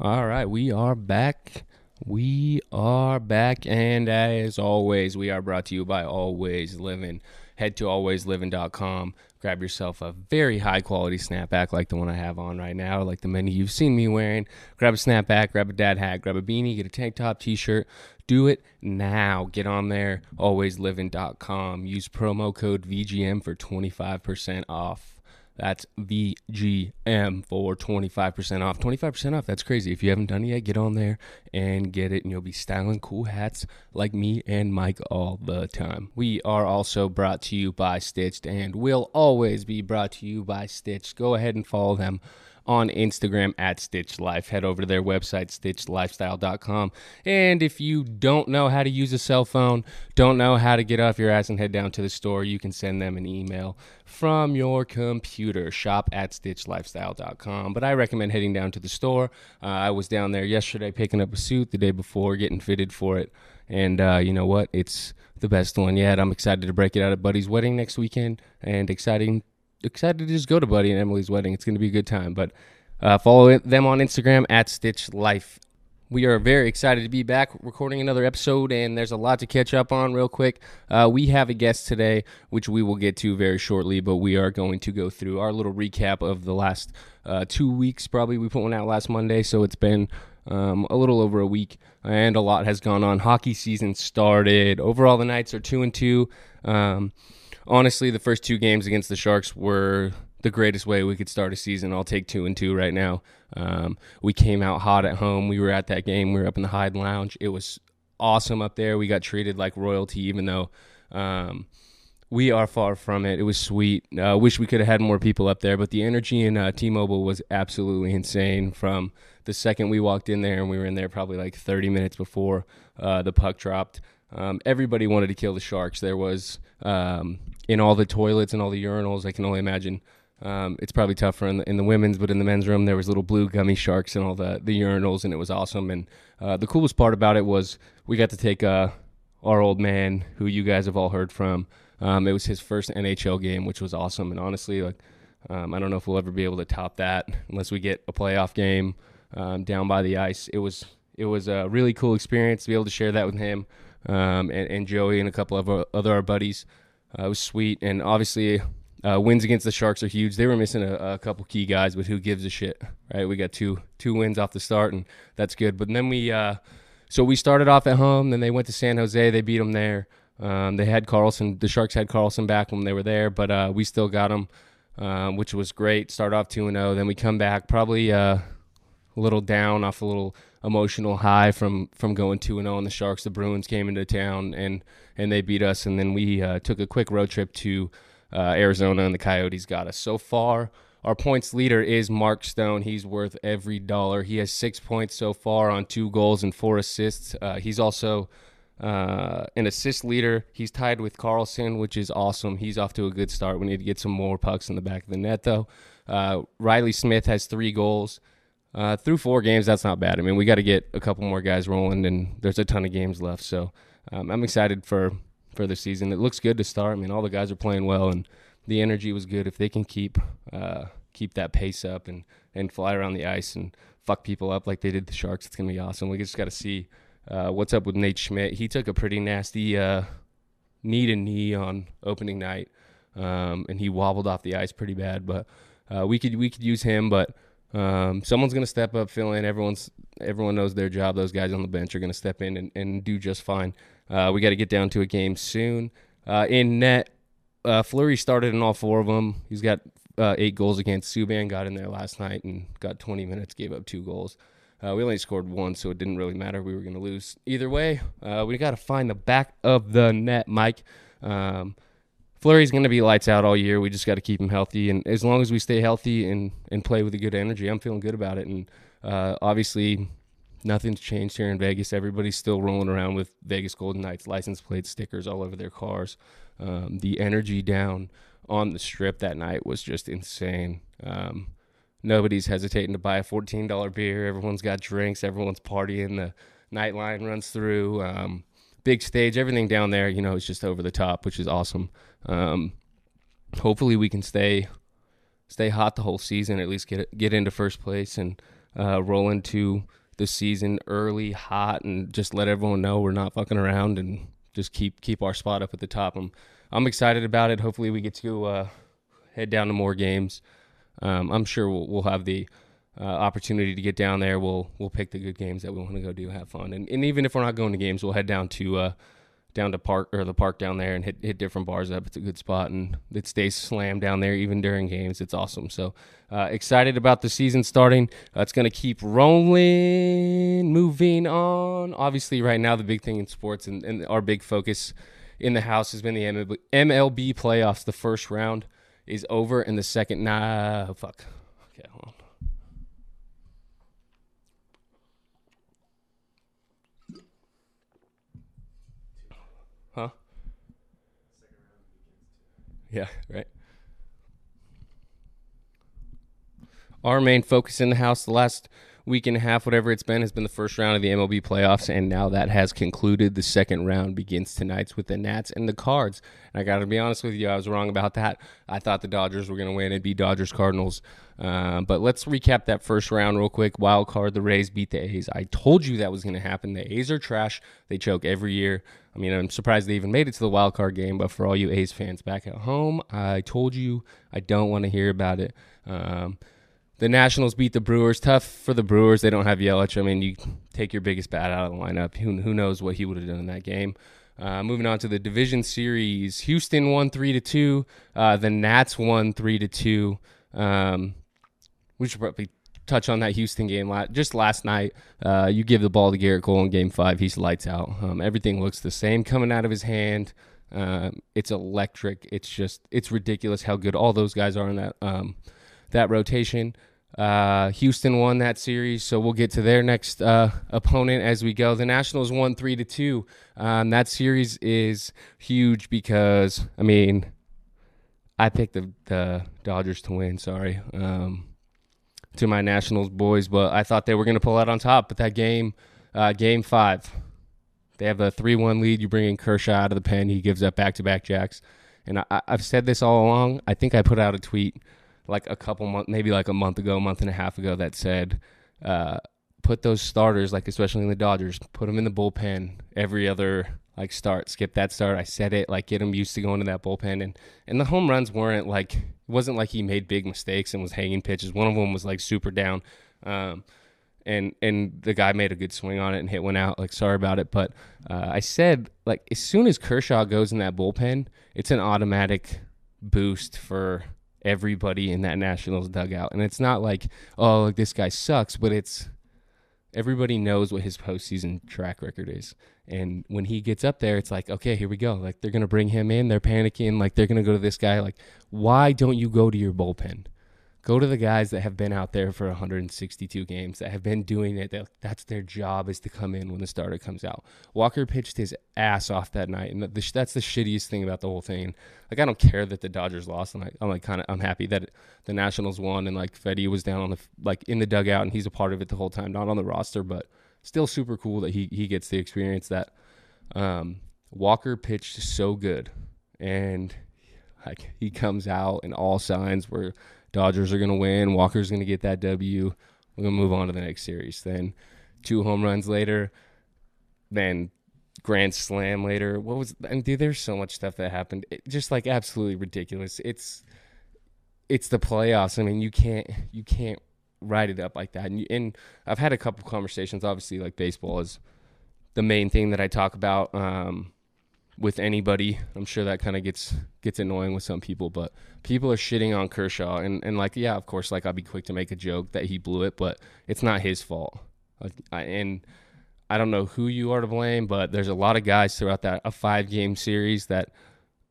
All right, we are back. We are back, and as always, we are brought to you by Always Living. Head to alwaysliving.com. Grab yourself a very high quality snapback like the one I have on right now, like the many you've seen me wearing. Grab a snapback, grab a dad hat, grab a beanie, get a tank top, t shirt. Do it now. Get on there, alwaysliving.com. Use promo code VGM for 25% off. That's VGM for 25% off. 25% off, that's crazy. If you haven't done it yet, get on there and get it, and you'll be styling cool hats like me and Mike all the time. We are also brought to you by Stitched and will always be brought to you by Stitched. Go ahead and follow them on Instagram at Stitch Life. Head over to their website, stitchlifestyle.com. And if you don't know how to use a cell phone, don't know how to get off your ass and head down to the store, you can send them an email from your computer. Shop at stitchlifestyle.com. But I recommend heading down to the store. Uh, I was down there yesterday picking up a suit the day before, getting fitted for it. And uh, you know what? It's the best one yet. I'm excited to break it out at Buddy's wedding next weekend and exciting excited to just go to Buddy and Emily's wedding. It's going to be a good time. But uh, follow them on Instagram at Stitch Life. We are very excited to be back recording another episode, and there's a lot to catch up on real quick. Uh, we have a guest today, which we will get to very shortly, but we are going to go through our little recap of the last uh, two weeks. Probably we put one out last Monday, so it's been um, a little over a week, and a lot has gone on. Hockey season started. Overall, the Knights are two and two. Um, honestly, the first two games against the Sharks were the greatest way we could start a season. I'll take two and two right now. Um, we came out hot at home. We were at that game. We were up in the Hyde Lounge. It was awesome up there. We got treated like royalty, even though um, we are far from it. It was sweet. Uh, wish we could have had more people up there, but the energy in uh, T-Mobile was absolutely insane. From the second we walked in there, and we were in there probably like 30 minutes before uh, the puck dropped. Um, everybody wanted to kill the Sharks. There was um, in all the toilets and all the urinals. I can only imagine. Um, it's probably tougher in the, in the women's, but in the men's room there was little blue gummy sharks in all the the urinals, and it was awesome. And uh, the coolest part about it was we got to take uh, our old man, who you guys have all heard from. Um, it was his first NHL game, which was awesome. And honestly, like um, I don't know if we'll ever be able to top that unless we get a playoff game um, down by the ice. It was it was a really cool experience to be able to share that with him um, and, and Joey and a couple of our, other our buddies. Uh, it was sweet, and obviously uh, wins against the Sharks are huge. They were missing a, a, couple key guys, but who gives a shit, right? We got two two wins off the start, and that's good. But then we, uh, so we started off at home. Then they went to San Jose. They beat them there. Um, they had Karlsson. The Sharks had Karlsson back when they were there, but uh, we still got them, um, which was great. Start off two and zero. Oh. Then we come back probably uh, a little down off a little emotional high from from going two and zero oh on the Sharks. The Bruins came into town and and they beat us, and then we uh, took a quick road trip to uh, Arizona, and the Coyotes got us. So far, our points leader is Mark Stone. He's worth every dollar. He has six points so far on two goals and four assists. Uh, he's also uh, an assist leader. He's tied with Karlsson, which is awesome. He's off to a good start. We need to get some more pucks in the back of the net, though. Uh, Riley Smith has three goals. Uh, through four games, that's not bad. I mean, we got to get a couple more guys rolling, and there's a ton of games left. So um, I'm excited for for the season. It looks good to start. I mean, all the guys are playing well, and the energy was good. If they can keep uh, keep that pace up and and fly around the ice and fuck people up like they did the Sharks, it's gonna be awesome. We just got to see uh, what's up with Nate Schmidt. He took a pretty nasty uh, knee to knee on opening night, um, and he wobbled off the ice pretty bad. But uh, we could we could use him, but um, someone's going to step up, fill in. Everyone's everyone knows their job. Those guys on the bench are going to step in and, and do just fine. Uh, we got to get down to a game soon. Uh, in net, uh, Fleury started in all four of them. He's got uh, eight goals against. Subban got in there last night and got 20 minutes, gave up two goals. Uh, we only scored one, so it didn't really matter. We were going to lose either way. Uh, we got to find the back of the net, Mike. Um, Fleury's going to be lights out all year. We just got to keep him healthy, and as long as we stay healthy and and play with a good energy, I'm feeling good about it. And uh, obviously, nothing's changed here in Vegas. Everybody's still rolling around with Vegas Golden Knights license plate stickers all over their cars. Um, the energy down on the strip that night was just insane. Um, nobody's hesitating to buy a $14 beer. Everyone's got drinks. Everyone's partying. The night line runs through. Um, big stage, everything down there, you know, is just over the top, which is awesome. Um, hopefully, we can stay stay hot the whole season, at least get get into first place, and uh, roll into the season early, hot, and just let everyone know we're not fucking around and just keep keep our spot up at the top. I'm I'm excited about it. Hopefully, we get to uh, head down to more games. Um, I'm sure we'll, we'll have the uh, opportunity to get down there. We'll we'll pick the good games that we want to go do, have fun, and and even if we're not going to games, we'll head down to uh, down to park or the park down there and hit hit different bars up. It's a good spot and it stays slammed down there even during games. It's awesome. So uh, excited about the season starting. Uh, it's gonna keep rolling. Moving on. Obviously, right now the big thing in sports and, and our big focus in the house has been the MLB playoffs. The first round is over, and the second nah fuck. Okay, hold on. Huh? Yeah, right. Our main focus in the house the last week and a half, whatever it's been, has been the first round of the MLB playoffs, and now that has concluded. The second round begins tonight with the Nats and the Cards. And I got to be honest with you, I was wrong about that. I thought the Dodgers were going to win. It'd be Dodgers Cardinals. Uh, but let's recap that first round real quick. Wild card, the Rays beat the A's. I told you that was going to happen. The A's are trash. They choke every year. I mean, I'm surprised they even made it to the wild card game. But for all you A's fans back at home, I told you I don't want to hear about it. Um, the Nationals beat the Brewers. Tough for the Brewers. They don't have Yelich. I mean, you take your biggest bat out of the lineup. Who, who knows what he would have done in that game? Uh, moving on to the division series, Houston won three to two. Uh, the Nats won three to two. Um, we should probably touch on that Houston game just last night. Uh, you give the ball to Gerrit Cole in Game Five, he's lights out. Um, everything looks the same coming out of his hand. Um, it's electric. It's just it's ridiculous how good all those guys are in that um, that rotation. Uh, Houston won that series, so we'll get to their next uh, opponent as we go. The Nationals won three to two. Um, that series is huge because I mean, I picked the, the Dodgers to win. Sorry um, to my Nationals boys, but I thought they were going to pull out on top. But that game, uh, game five, they have a three-one lead. You bring in Kershaw out of the pen, he gives up back-to-back jacks. And I, I've said this all along. I think I put out a tweet like a couple months, maybe like a month ago, a month and a half ago, that said, uh, put those starters, like especially in the Dodgers, put them in the bullpen every other like start, skip that start. I said it, like get them used to going to that bullpen, and and the home runs weren't like it wasn't like he made big mistakes and was hanging pitches. One of them was like super down. Um, and and the guy made a good swing on it and hit one out. Like sorry about it, but uh, I said like as soon as Kershaw goes in that bullpen, it's an automatic boost for everybody in that Nationals dugout. And it's not like, oh, like this guy sucks, but it's everybody knows what his postseason track record is. And when he gets up there, it's like, okay, here we go. Like they're gonna bring him in. They're panicking. Like they're gonna go to this guy. Like, why don't you go to your bullpen? Go to the guys that have been out there for 162 games, that have been doing it. That, that's their job is to come in when the starter comes out. Walker pitched his ass off that night, and the, that's the shittiest thing about the whole thing. Like I don't care that the Dodgers lost, and I, am like kind of I'm happy that the Nationals won, and like Fedde was down on the like in the dugout, and he's a part of it the whole time, not on the roster, but still super cool that he he gets the experience that. Um, Walker pitched so good, and like he comes out, and all signs were Dodgers are going to win. Walker's going to get that W. We're going to move on to the next series. Then two home runs later, then grand slam later. What was mean, dude, there's so much stuff that happened. It, just like absolutely ridiculous. It's it's the playoffs. I mean, you can't you can't write it up like that. And, you, and I've had a couple conversations. Obviously, like baseball is the main thing that I talk about. Um, with anybody. I'm sure that kind of gets gets annoying with some people, but people are shitting on Kershaw and and like yeah, of course, like I'll be quick to make a joke that he blew it, but it's not his fault. Like, I, and I don't know who you are to blame, but there's a lot of guys throughout that a five game series that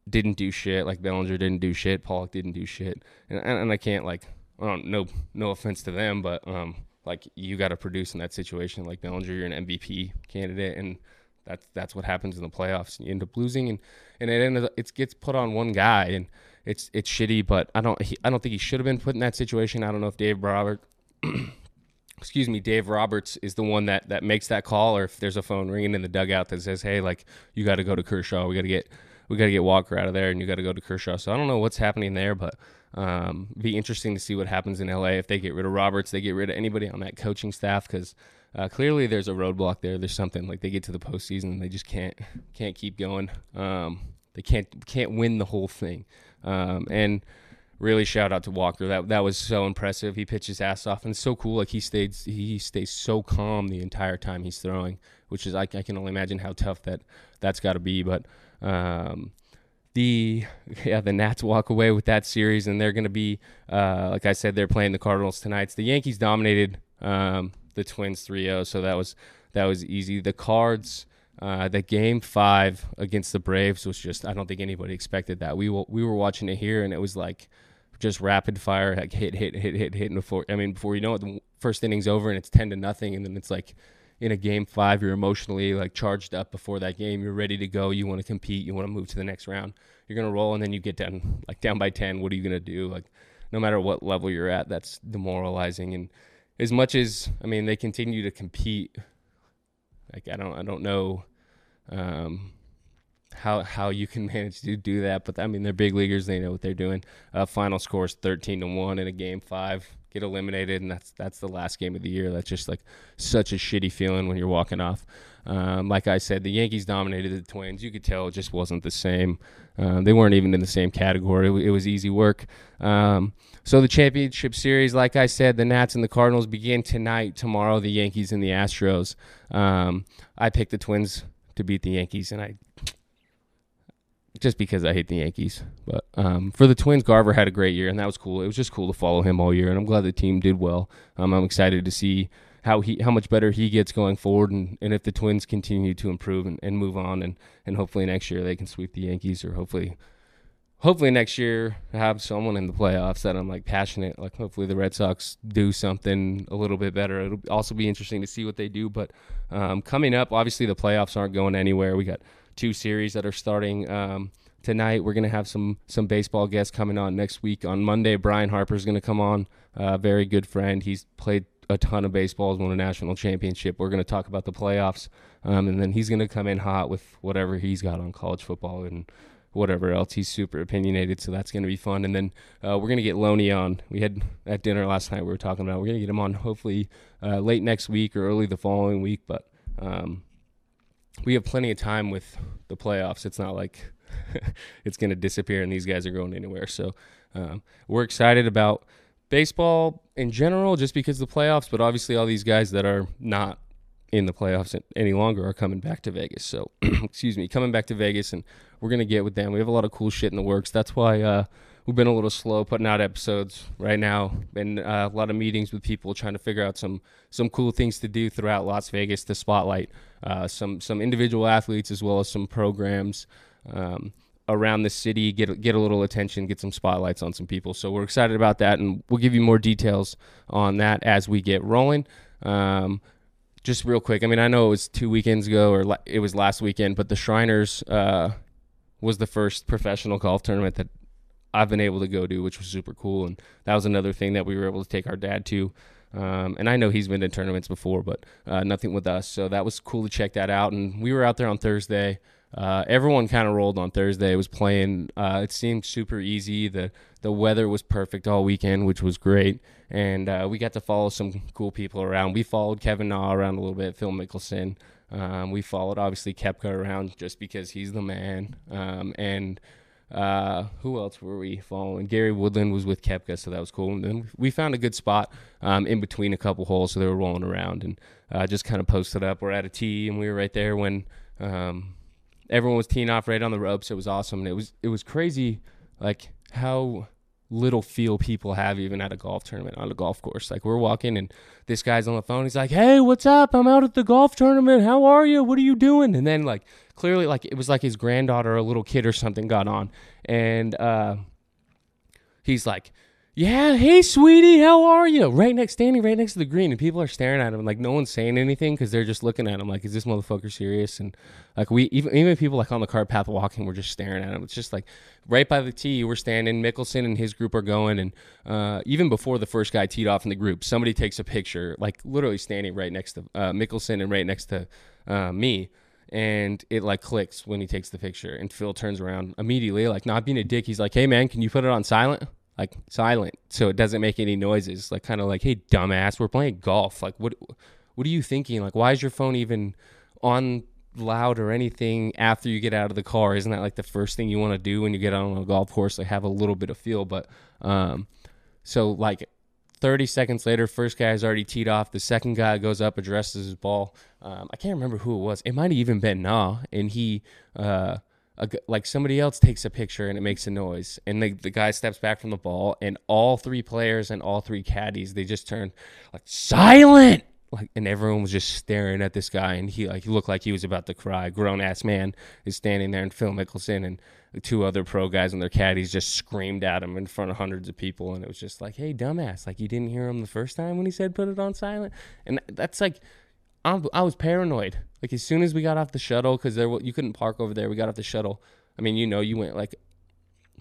didn't do shit. Like Bellinger didn't do shit, Pollock didn't do shit, and and, and I can't like I don't no no offense to them, but um like you got to produce in that situation. Like Bellinger, you're an MVP candidate and that's that's what happens in the playoffs. You end up losing, and and it ends it gets put on one guy, and it's it's shitty. But I don't he, I don't think he should have been put in that situation. I don't know if Dave Robert, excuse me, Dave Roberts is the one that that makes that call, or if there's a phone ringing in the dugout that says, hey, like you got to go to Kershaw. We got to get we got to get Walker out of there, and you got to go to Kershaw. So I don't know what's happening there, but Um, be interesting to see what happens in LA if they get rid of Roberts, they get rid of anybody on that coaching staff because uh, clearly there's a roadblock there. There's something like they get to the postseason they just can't can't keep going. Um, they can't can't win the whole thing. Um, and really shout out to Walker. That that was so impressive. He pitched his ass off and it's so cool. Like he stayed he stays so calm the entire time he's throwing, which is I, I can only imagine how tough that that's got to be. But um, the yeah the Nats walk away with that series, and they're going to be uh, like I said, they're playing the Cardinals tonight. The Yankees dominated um, the Twins 3-0, so that was that was easy. The Cards. Uh, the game five against the Braves was just I don't think anybody expected that. We w- we were watching it here and it was like just rapid fire, like hit hit hit hit hit. And before I mean before you know it, the first inning's over and it's ten to nothing, and then it's like in a game five, you're emotionally like charged up before that game. You're ready to go. You want to compete. You want to move to the next round. You're gonna roll, and then you get down like down by ten. What are you gonna do? Like, no matter what level you're at, that's demoralizing. And as much as I mean, they continue to compete. Like I don't I don't know. Um, how how you can manage to do that. But I mean, they're big leaguers; they know what they're doing. Uh, final score is thirteen to one in a game five. Get eliminated, and that's that's the last game of the year. That's just like such a shitty feeling when you're walking off. Um, like I said, the Yankees dominated the Twins. You could tell it just wasn't the same. Uh, they weren't even in the same category. It, it was easy work. Um, so the championship series, like I said, the Nats and the Cardinals begin tonight. Tomorrow, the Yankees and the Astros. Um, I picked the Twins to beat the Yankees, and I just because I hate the Yankees. But um, for the Twins, Garver had a great year, and that was cool. It was just cool to follow him all year, and I'm glad the team did well. Um, I'm excited to see how he how much better he gets going forward, and, and if the Twins continue to improve and, and move on, and, and hopefully next year they can sweep the Yankees, or hopefully hopefully next year have someone in the playoffs that I'm like passionate. Like hopefully the Red Sox do something a little bit better. It'll also be interesting to see what they do. But um, coming up, obviously the playoffs aren't going anywhere. We got two series that are starting um, tonight. We're gonna have some some baseball guests coming on next week. On Monday, Brian Harper is gonna come on. A very good friend. He's played a ton of baseballs, won a national championship. We're gonna talk about the playoffs, um, and then he's gonna come in hot with whatever he's got on college football and whatever else. He's super opinionated, so that's going to be fun. And then uh, we're going to get Loney on. We had at dinner last night. We were talking about we're going to get him on hopefully uh, late next week or early the following week. But um, we have plenty of time with the playoffs. It's not like it's going to disappear and these guys are going anywhere. So um, we're excited about baseball in general, just because the playoffs. But obviously, all these guys that are not in the playoffs any longer are coming back to Vegas. So excuse me, coming back to Vegas, and we're gonna get with them. We have a lot of cool shit in the works. That's why. Uh, we've been a little slow putting out episodes right now and uh, a lot of meetings with people trying to figure out some some cool things to do throughout las vegas to spotlight uh, some some individual athletes as well as some programs um, around the city get get a little attention get some spotlights on some people. So we're excited about that and we'll give you more details on that as we get rolling. Um, just real quick i mean i know it was two weekends ago or la- it was last weekend but the shriners uh, was the first professional golf tournament that I've been able to go to, which was super cool. And that was another thing that we were able to take our dad to. Um, and I know he's been to tournaments before, but uh, nothing with us. So that was cool to check that out. And we were out there on Thursday. Uh, everyone kind of rolled on Thursday. It was playing. Uh, it seemed super easy. the The weather was perfect all weekend, which was great. And uh, we got to follow some cool people around. We followed Kevin Na around a little bit, Phil Mickelson. Um, we followed obviously Koepka around just because he's the man. Um, and uh, who else were we following? Gary Woodland was with Koepka, so that was cool. And then we found a good spot um, in between a couple holes, so they were rolling around and uh, just kind of posted up. We're at a tee, and we were right there when um, everyone was teeing off right on the ropes. It was awesome, and it was it was crazy, like how little feel people have even at a golf tournament on a golf course. Like we're walking and this guy's on the phone. He's like, "Hey, what's up? I'm out at the golf tournament. How are you? What are you doing?" And then like clearly like it was like his granddaughter or a little kid or something got on and uh, he's like, yeah, hey, sweetie, how are you? Right next, standing right next to the green, and people are staring at him. Like no one's saying anything because they're just looking at him. Like, is this motherfucker serious? And like we, even even people like on the cart path walking, we're just staring at him. It's just like right by the tee, we're standing. Mickelson and his group are going, and uh, even before the first guy teed off in the group, somebody takes a picture, like literally standing right next to uh, Mickelson and right next to uh, me and it like clicks when he takes the picture and phil turns around immediately like not being a dick he's like hey man can you put it on silent like silent, so it doesn't make any noises. Like kind of like, hey, dumbass, we're playing golf. Like what what are you thinking? Like why is your phone even on loud or anything after you get out of the car? Isn't that like the first thing you want to do when you get on a golf course? Like have a little bit of feel, but um, so like 30 seconds later, first guy has already teed off. The second guy goes up, addresses his ball. Um, I can't remember who it was. It might have even been Na, and he, uh, a, like somebody else takes a picture and it makes a noise, and the, the guy steps back from the ball, and all three players and all three caddies they just turn like silent, like, and everyone was just staring at this guy, and he like he looked like he was about to cry. Grown ass man is standing there, and Phil Mickelson and two other pro guys and their caddies just screamed at him in front of hundreds of people, and it was just like, "Hey, dumbass! Like you didn't hear him the first time when he said put it on silent." And that's like, I'm, I was paranoid. Like as soon as we got off the shuttle, because there you couldn't park over there. We got off the shuttle. I mean, you know, you went like,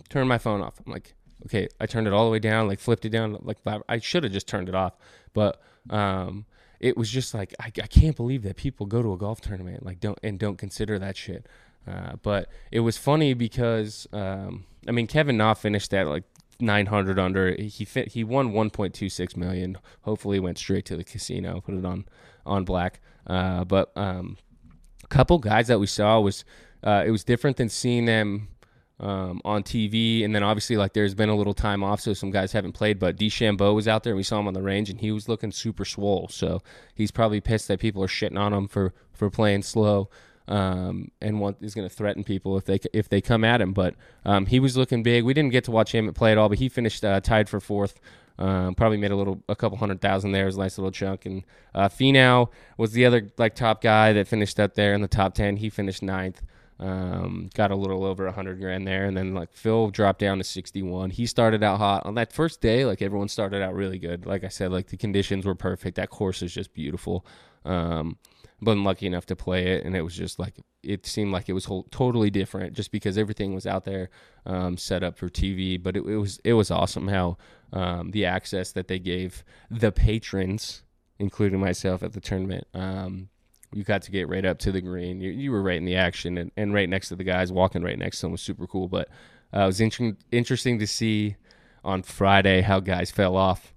turn my phone off. I'm like, okay, I turned it all the way down, like flipped it down, like I should have just turned it off, but um, it was just like I, I can't believe that people go to a golf tournament like don't and don't consider that shit. Uh, but it was funny because um, I mean Kevin Na finished that like 900 under. He fit, he won 1.26 million. Hopefully, went straight to the casino, put it on on black. Uh, but um, a couple guys that we saw was uh, it was different than seeing them um, on TV. And then obviously, like there's been a little time off, so some guys haven't played. But DeChambeau was out there, and we saw him on the range, and he was looking super swole. So he's probably pissed that people are shitting on him for for playing slow um, and want, is going to threaten people if they if they come at him. But um, he was looking big. We didn't get to watch him play at all, but he finished uh, tied for fourth. Um, probably made a little, a couple hundred thousand there. It was a nice little chunk. And uh, Finau was the other like top guy that finished up there in the top ten. He finished ninth. Um, got a little over a hundred grand there, and then like Phil dropped down to sixty-one. He started out hot on that first day. Like everyone started out really good. Like I said, like the conditions were perfect. That course is just beautiful. Um, been lucky enough to play it, and it was just like it seemed like it was whole, totally different, just because everything was out there um, set up for TV. But it, it, was it was awesome how um, the access that they gave the patrons, including myself at the tournament. Um, you got to get right up to the green. You, you were right in the action and, and right next to the guys. Walking right next to them was super cool. But uh, it was inter- interesting to see on Friday how guys fell off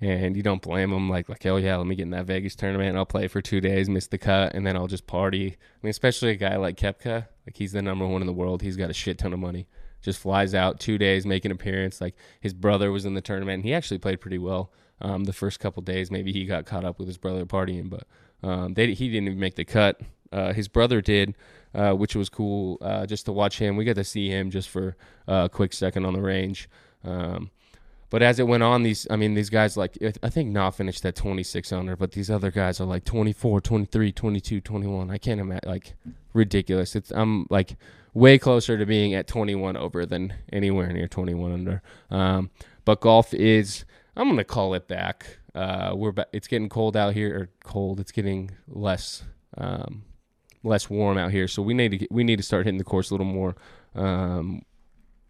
and you don't blame them like like oh yeah let me get in that Vegas tournament I'll play for two days miss the cut and then I'll just party I mean especially a guy like Koepka like he's the number one in the world he's got a shit ton of money just flies out two days make an appearance. Like his brother was in the tournament. And he actually played pretty well um, the first couple days. Maybe he got caught up with his brother partying but um, they, he didn't even make the cut. Uh, his brother did uh, which was cool uh, just to watch him. We got to see him just for a quick second on the range. Um, but as it went on, these, I mean, these guys, like, I think Na finished at 26 under, but these other guys are like 24, 23, 22, 21. I can't imagine, like, ridiculous. It's, I'm like way closer to being at 21 over than anywhere near 21 under. Um, but golf is, I'm going to call it back. Uh, we're ba- it's getting cold out here, or cold, it's getting less, um, less warm out here. So we need to, get, we need to start hitting the course a little more. Um,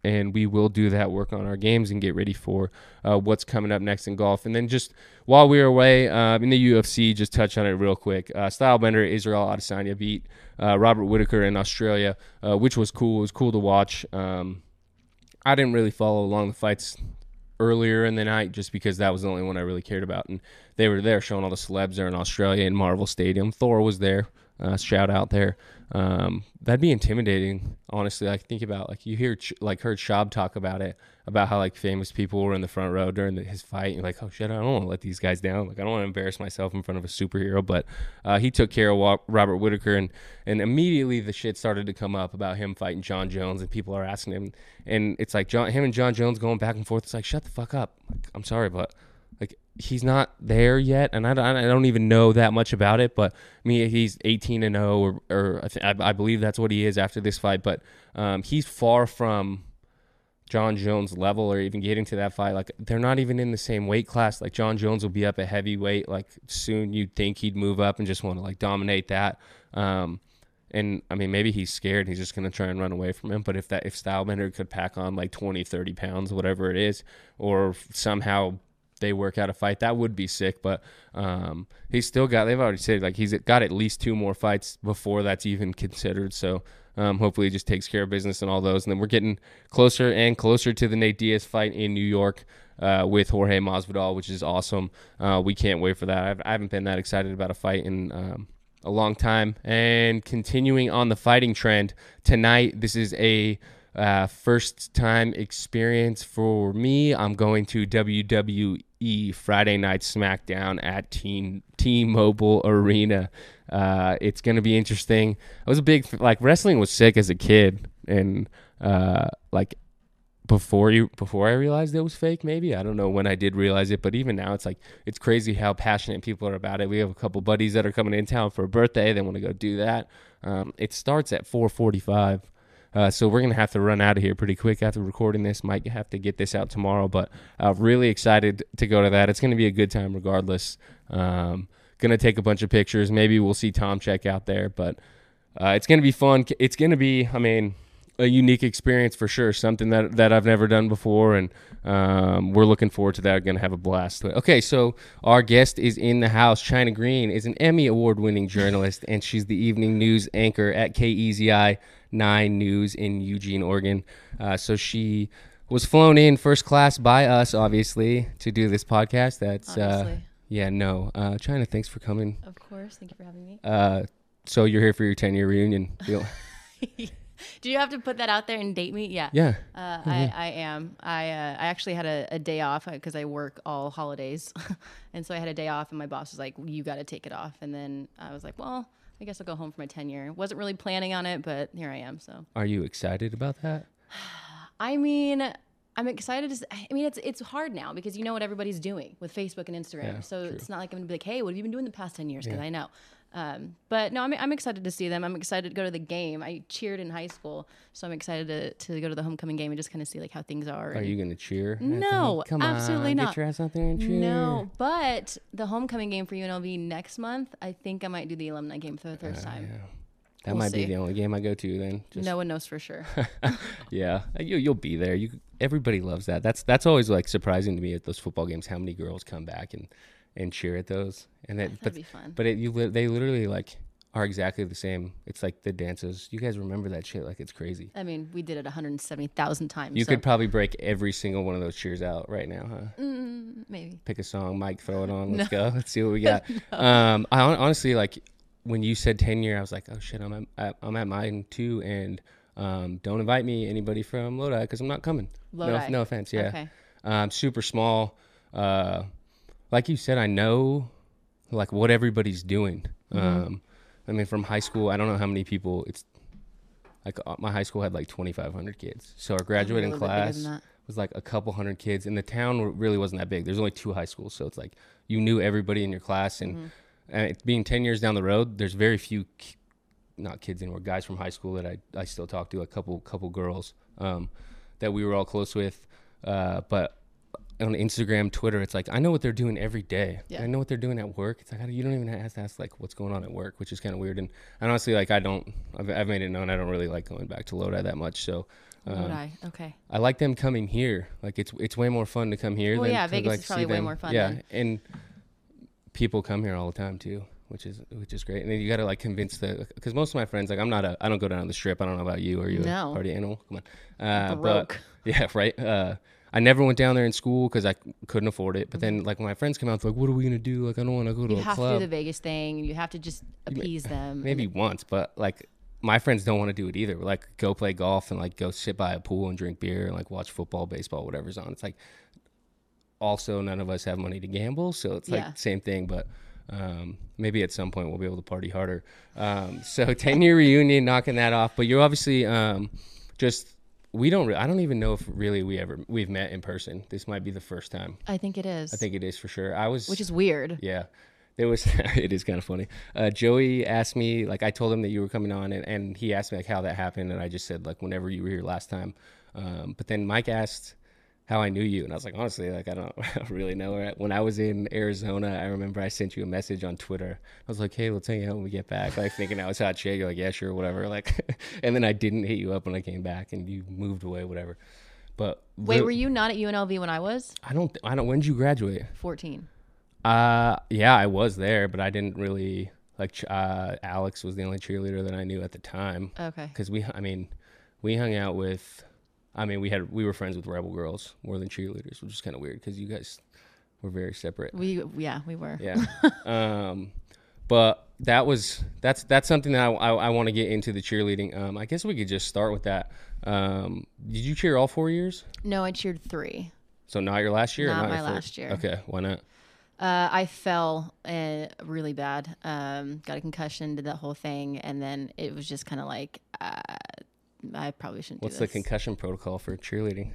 and we will do that work on our games and get ready for uh, what's coming up next in golf. And then just while we were away uh, in the UFC, just touch on it real quick. Uh, Stylebender Israel Adesanya beat uh, Robert Whitaker in Australia, uh, which was cool. It was cool to watch. Um, I didn't really follow along the fights earlier in the night just because that was the only one I really cared about. And they were there showing all the celebs there in Australia in Marvel Stadium. Thor was there. Uh, shout out there. Um, that'd be intimidating, honestly. Like think about like you hear like heard Shab talk about it about how like famous people were in the front row during the, his fight. And you're like, oh shit, I don't want to let these guys down. Like I don't want to embarrass myself in front of a superhero. But uh, he took care of Robert Whitaker, and and immediately the shit started to come up about him fighting Jon Jones, and people are asking him, and it's like Jon, him and Jon Jones going back and forth. It's like shut the fuck up. Like, I'm sorry, but he's not there yet, and I, I don't even know that much about it. But I mean, he's 18 and 0, or, or I, th- I, believe that's what he is after this fight. But um, he's far from Jon Jones level, or even getting to that fight. Like they're not even in the same weight class. Like Jon Jones will be up at heavyweight. Like soon, you'd think he'd move up and just want to like dominate that. Um, and I mean, maybe he's scared. He's just going to try and run away from him. But if that, if Stylebender could pack on like 20, 30 pounds, whatever it is, or somehow they work out a fight. That would be sick, but um, he's still got. They've already said like he's got at least two more fights before that's even considered. So um, hopefully, he just takes care of business and all those. And then we're getting closer and closer to the Nate Diaz fight in New York. Uh, with Jorge Masvidal, which is awesome. Uh, we can't wait for that. I've, I have not been that excited about a fight in um, a long time. And continuing on the fighting trend, tonight, this is a uh, first time experience for me. I'm going to WWE Friday Night SmackDown at Team T-Mobile Arena. Uh, it's going to be interesting. I was a big like wrestling was sick as a kid, and uh, like before you before I realized it was fake. Maybe I don't know when I did realize it, but even now it's like it's crazy how passionate people are about it. We have a couple buddies that are coming in town for a birthday. They want to go do that. Um, it starts at 4:45. Uh, so we're gonna have to run out of here pretty quick after recording this. Might have to get this out tomorrow, but uh, really excited to go to that. It's gonna be a good time regardless. Um, gonna take a bunch of pictures. Maybe we'll see Tom check out there, but uh, it's gonna be fun. It's gonna be, I mean, a unique experience for sure. Something that that I've never done before, and um, we're looking forward to that. Going to have a blast. Okay, so our guest is in the house. Chynna Greene is an Emmy award-winning journalist, and she's the evening news anchor at KEZI Nine News in Eugene, Oregon. Uh, so she was flown in first class by us, obviously, to do this podcast. That's uh, yeah, no, uh, Chynna. Thanks for coming. Of course, thank you for having me. Uh, so you're here for your 10 year reunion. Do you have to put that out there and date me? Yeah. Yeah. Uh, mm-hmm. I, I am. I uh, I actually had a, a day off because I work all holidays, and so I had a day off, and my boss was like, "You got to take it off." And then I was like, "Well, I guess I'll go home for my tenure." Wasn't really planning on it, but here I am. So. Are you excited about that? I mean, I'm excited to. I mean, it's it's hard now because you know what everybody's doing with Facebook and Instagram. Yeah, so true. it's not like I'm gonna be like, "Hey, what have you been doing the past ten years?" Because yeah. I know. Um, but no, I'm, I'm excited to see them. I'm excited to go to the game. I cheered in high school, so I'm excited to, to go to the homecoming game and just kind of see like how things are. Are you going to cheer? No, Come absolutely on, not. Get your ass out there and cheer. No, but the homecoming game for UNLV next month, I think I might do the alumni game for the first uh, time. Yeah. That we'll might see. be the only game I go to then. Just no one knows for sure. yeah, you you'll be there. You everybody loves that. That's that's always like surprising to me at those football games how many girls come back and and cheer at those. And that, but, be fun. But it, you they literally like are exactly the same. It's like the dances. You guys remember that shit like it's crazy. I mean, we did it 170,000 times. You so. could probably break every single one of those cheers out right now, huh? Mm, maybe. Pick a song, Mike, throw it on. Let's no. go. Let's see what we got. no. Um, I honestly like when you said 10 year, I was like, oh shit, I'm at, I'm at mine too, and um, don't invite me anybody from Lodi because I'm not coming. Lodi. No, no offense. Yeah. Okay. Um, super small. Uh, like you said, I know like what everybody's doing. Mm-hmm. Um, I mean, from high school, I don't know how many people. It's like uh, my high school had like 2,500 kids. So our graduating class was like a couple hundred kids, and the town really wasn't that big. There's only two high schools, so it's like you knew everybody in your class, and, mm-hmm. and being 10 years down the road, there's very few, not kids anymore, guys from high school that I I still talk to, a couple couple girls um, that we were all close with, uh, but on Instagram, Twitter, it's like I know what they're doing every day. Yeah. I know what they're doing at work. It's like you don't even have to ask like what's going on at work, which is kind of weird. And, honestly, like I don't, I've, I've, made it known I don't really like going back to Lodi that much. So um, Lodi, okay. I like them coming here. Like it's it's way more fun to come here. Well, than yeah, to, Vegas like, is probably way them. more fun. Yeah, then. and people come here all the time too which is which is great. And then you got to like convince the because most of my friends like I'm not a I don't go down the strip. I don't know about you. Are you no. a party animal? Come on, uh. But, yeah, right. Uh, I never went down there in school because I couldn't afford it. But then, like, when my friends come out, like, "What are we gonna do? Like, I don't want to go to you a have to do the Vegas thing. You have to just appease them. Maybe once, but like, my friends don't want to do it either. Like, go play golf and like go sit by a pool and drink beer and like watch football, baseball, whatever's on. It's like, also none of us have money to gamble, so it's like yeah. same thing, but. Um, maybe at some point we'll be able to party harder. Um, so 10 year reunion, knocking that off. But you're obviously um, just we don't. Re- I don't even know if really we ever we've met in person. This might be the first time. I think it is. I think it is for sure. I was, which is weird. Yeah, there was. it is kind of funny. Uh, Joey asked me, like, I told him that you were coming on, and, and he asked me like how that happened, and I just said like whenever you were here last time. Um, but then Mike asked how I knew you. And I was like, honestly, like I don't really know. When I was in Arizona, I remember I sent you a message on Twitter. I was like, hey, let's hang out when we get back. Like thinking I was hot shit. You're like, yeah, sure, whatever. Like, and then I didn't hit you up when I came back, and you moved away, whatever. But Wait, the- were you not at UNLV when I was I don't. I don't. When did you graduate? 14? Uh, yeah, I was there, but I didn't really like. Uh, Alex was the only cheerleader that I knew at the time Okay. because we. I mean, we hung out with. I mean, we had we were friends with rebel girls more than cheerleaders, which is kind of weird because you guys were very separate. We yeah we were. Yeah. um, but that was that's that's something that I, I, I want to get into the cheerleading. Um, I guess we could just start with that. Um, did you cheer all four years? No, I cheered three. So not your last year? or Not my last year. Okay, why not? Uh, I fell uh, really bad. Um, got a concussion, did that whole thing, and then it was just kind of like uh, I probably shouldn't What's the concussion protocol for cheerleading?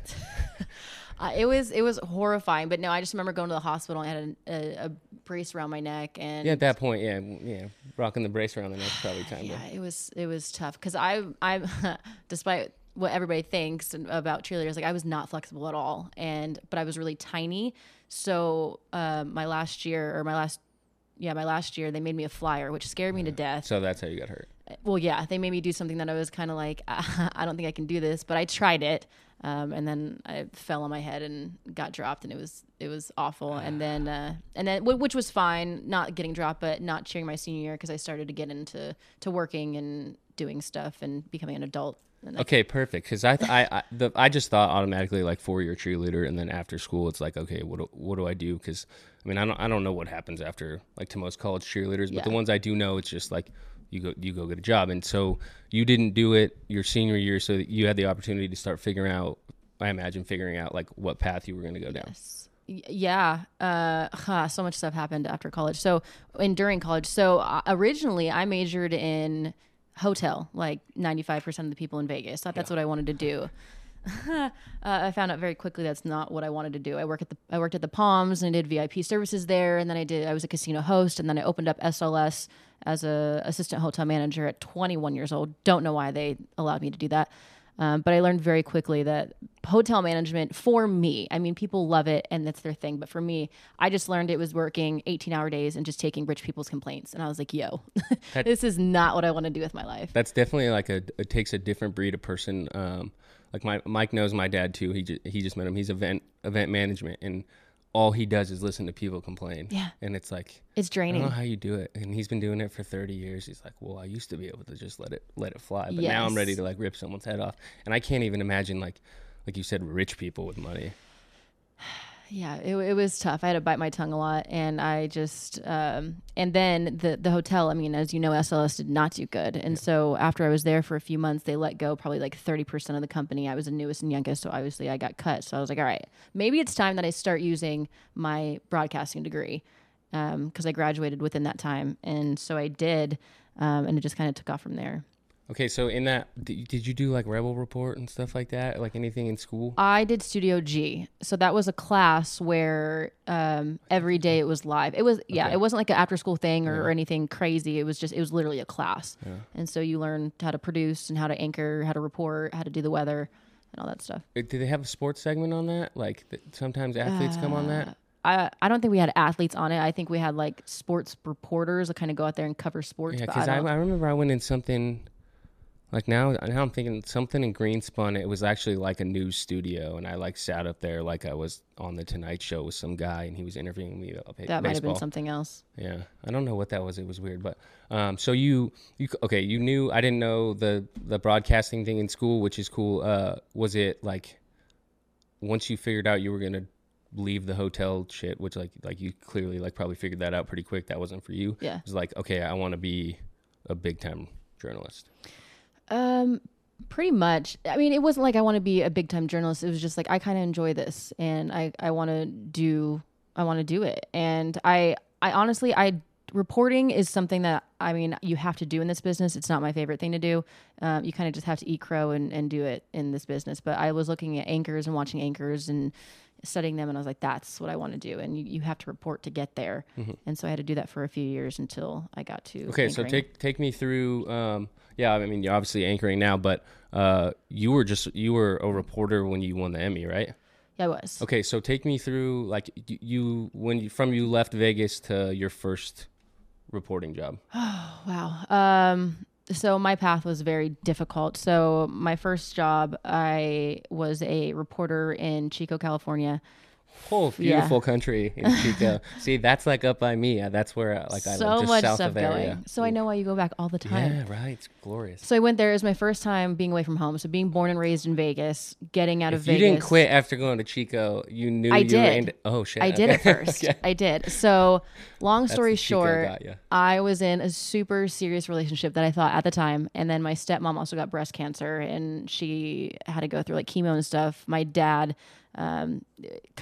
uh, it was it was horrifying, but no, I just remember going to the hospital and I had a, a, a brace around my neck, and Yeah, at that point, yeah, yeah, rocking the brace around the neck probably time. yeah, it was it was tough because I I despite what everybody thinks about cheerleaders, like I was not flexible at all, and but I was really tiny. So uh, my last year or my last yeah my last year they made me a flyer, which scared me to death. So that's how you got hurt. Well, yeah, they made me do something that I was kind of like, I don't think I can do this, but I tried it, um, and then I fell on my head and got dropped, and it was it was awful. And then uh, and then wh- which was fine, not getting dropped, but not cheering my senior year because I started to get into to working and doing stuff and becoming an adult. And Okay, perfect. Because I, th- I, I, the, I just thought automatically like four year cheerleader, and then after school, it's like, okay, what, do, what do I do? Because I mean, I don't, I don't know what happens after like to most college cheerleaders, but Yeah. the ones I do know, it's just like you go, you go get a job, and so you didn't do it your senior year, so that you had the opportunity to start figuring out. I imagine figuring out like what path you were going to go down. Yes. Yeah, uh, huh, so much stuff happened after college. So, and during college. So, uh, originally, I majored in hotel, like 95% of the people in Vegas. Thought that's what I wanted to do. uh, I found out very quickly that's not what I wanted to do. I work at the I worked at the Palms and I did VIP services there, and then I did I was a casino host, and then I opened up SLS as a assistant hotel manager at 21 years old. Don't know why they allowed me to do that, um, but I learned very quickly that hotel management for me, I mean, people love it and that's their thing, but for me, I just learned it was working 18 hour days and just taking rich people's complaints, and I was like, yo, this is not what I want to do with my life. That's definitely like a. It takes a different breed of person. Um, like my Mike knows my dad too. He just, he just met him. He's event event management, and all he does is listen to people complain. Yeah. and it's like It's I don't know draining. how you do it. And he's been doing it for 30 years. He's like, well, I used to be able to just let it let it fly, but now I'm ready to like rip someone's head off. And I can't even imagine like like you said, rich people with money. Yeah, it, it was tough. I had to bite my tongue a lot, and I just um, and then the the hotel. I mean, as you know, SLS did not do good, and so after I was there for a few months, they let go probably like thirty percent of the company. I was the newest and youngest, so obviously I got cut. So I was like, all right, maybe it's time that I start using my broadcasting degree because I graduated within that time, and so I did, um, and it just kind of took off from there. Okay, so in that, did you do like Rebel Report and stuff like that? Like anything in school? I did Studio G. So that was a class where um, every day it was live. It was yeah, Okay. it wasn't like an after school thing or, or anything crazy. It was just it was literally a class. Yeah. And so you learned how to produce and how to anchor, how to report, how to do the weather and all that stuff. Uh, Did they have a sports segment on that? Like th- sometimes athletes come on that. I, I don't think we had athletes on it. I think we had like sports reporters that kind of go out there and cover sports. Yeah, because I, don't- I remember I went in something like now now I'm thinking something in Greenspun. It was actually like a news studio, and I like sat up there like I was on the Tonight Show with some guy, and he was interviewing me about that might have been something else. Yeah, I don't know what that was. It was weird, but um, so you you okay? You knew I didn't know the the broadcasting thing in school, which is cool. Uh, was it like once you figured out you were gonna leave the hotel shit, which like like you clearly like probably figured that out pretty quick. That wasn't for you. Yeah. It was like okay, I want to be a big time journalist. Um, pretty much. I mean, it wasn't like I want to be a big time journalist. It was just like I kind of enjoy this, and I I want to do I want to do it, and I I honestly I reporting is something that I mean you have to do in this business. It's not my favorite thing to do. Um, you kind of just have to eat crow and and do it in this business. But I was looking at anchors and watching anchors and studying them and I was like that's what I want to do and you, you have to report to get there and so I had to do that for a few years until I got to Mm-hmm. Okay, so take take me through. Um, yeah, I mean you're obviously anchoring now, but uh, you were just you were a reporter when you won the Emmy, right? yeah I was Okay, so take me through like you when you from you left Vegas to your first reporting job. Oh, wow. Um, so my path was very difficult. So my first job, I was a reporter in Chico, California. Oh, beautiful country in Chico. See, that's like up by me. That's where uh, like I so live, just much south stuff of there. going. Yeah. So I know why you go back all the time. Yeah, right. It's glorious. So I went there. It was my first time being away from home. So being born and raised in Vegas, getting out of If you Vegas. didn't quit after going to Chico, you knew I you were did. into. Oh shit! I did okay. at first. Okay. I did. So, long story short. I was in a super serious relationship that I thought at the time, and then my stepmom also got breast cancer, and she had to go through like chemo and stuff. My dad um,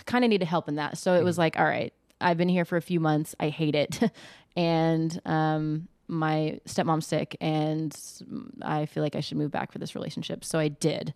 kind of needed help in that, so it was like, all right, I've been here for a few months. I hate it, and um, my stepmom's sick, and I feel like I should move back for this relationship. So I did.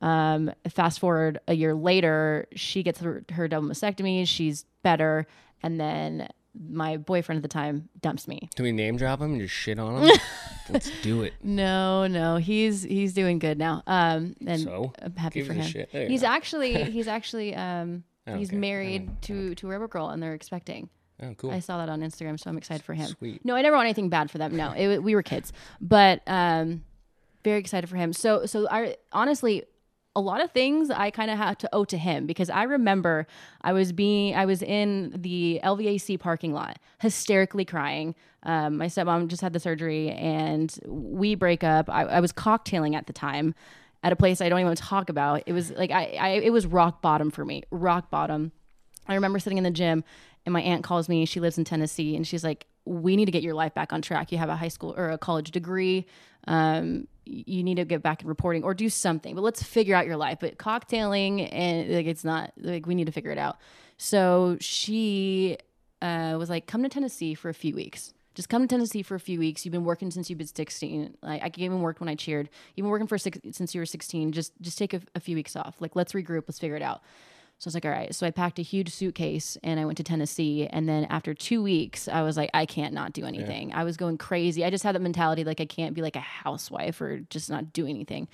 Um, fast forward a year later, she gets her, her double mastectomy. She's better. And then my boyfriend at the time dumps me. Do we name drop him and just shit on him? Let's do it. No, no, he's he's doing good now. Um, and So? I'm happy Gives for a him. shit. There you He's go. actually he's actually um he's Okay. married to to a rebel girl and they're expecting. Oh, cool. I saw that on Instagram, so I'm excited for him. Sweet. No, I never want anything bad for them. No, it, we were kids, but um, very excited for him. So, so I honestly, a lot of things I kind of have to owe to him because I remember I was being, I was in the LVAC parking lot, hysterically crying. Um, my stepmom just had the surgery, and we break up. I, I was cocktailing at the time. At a place I don't even want to talk about. It was like I, I it was rock bottom for me. Rock bottom. I remember sitting in the gym and my aunt calls me. She lives in Tennessee and she's like, We need to get your life back on track. You have a high school or a college degree. Um, you need to get back in reporting or do something, but let's figure out your life. But cocktailing and like it's not like we need to figure it out. So she uh, was like, Come to Tennessee for a few weeks. Just come to Tennessee for a few weeks. You've been working since you've been 16. Like I even worked when I cheered. You've been working for six, since you were 16. Just just take a, a few weeks off. Like let's regroup. Let's figure it out. So I was like, all right. So I packed a huge suitcase and I went to Tennessee. And then after two weeks, I was like, I can't not do anything. I was going crazy. I just had that mentality like I can't be like a housewife or just not do anything.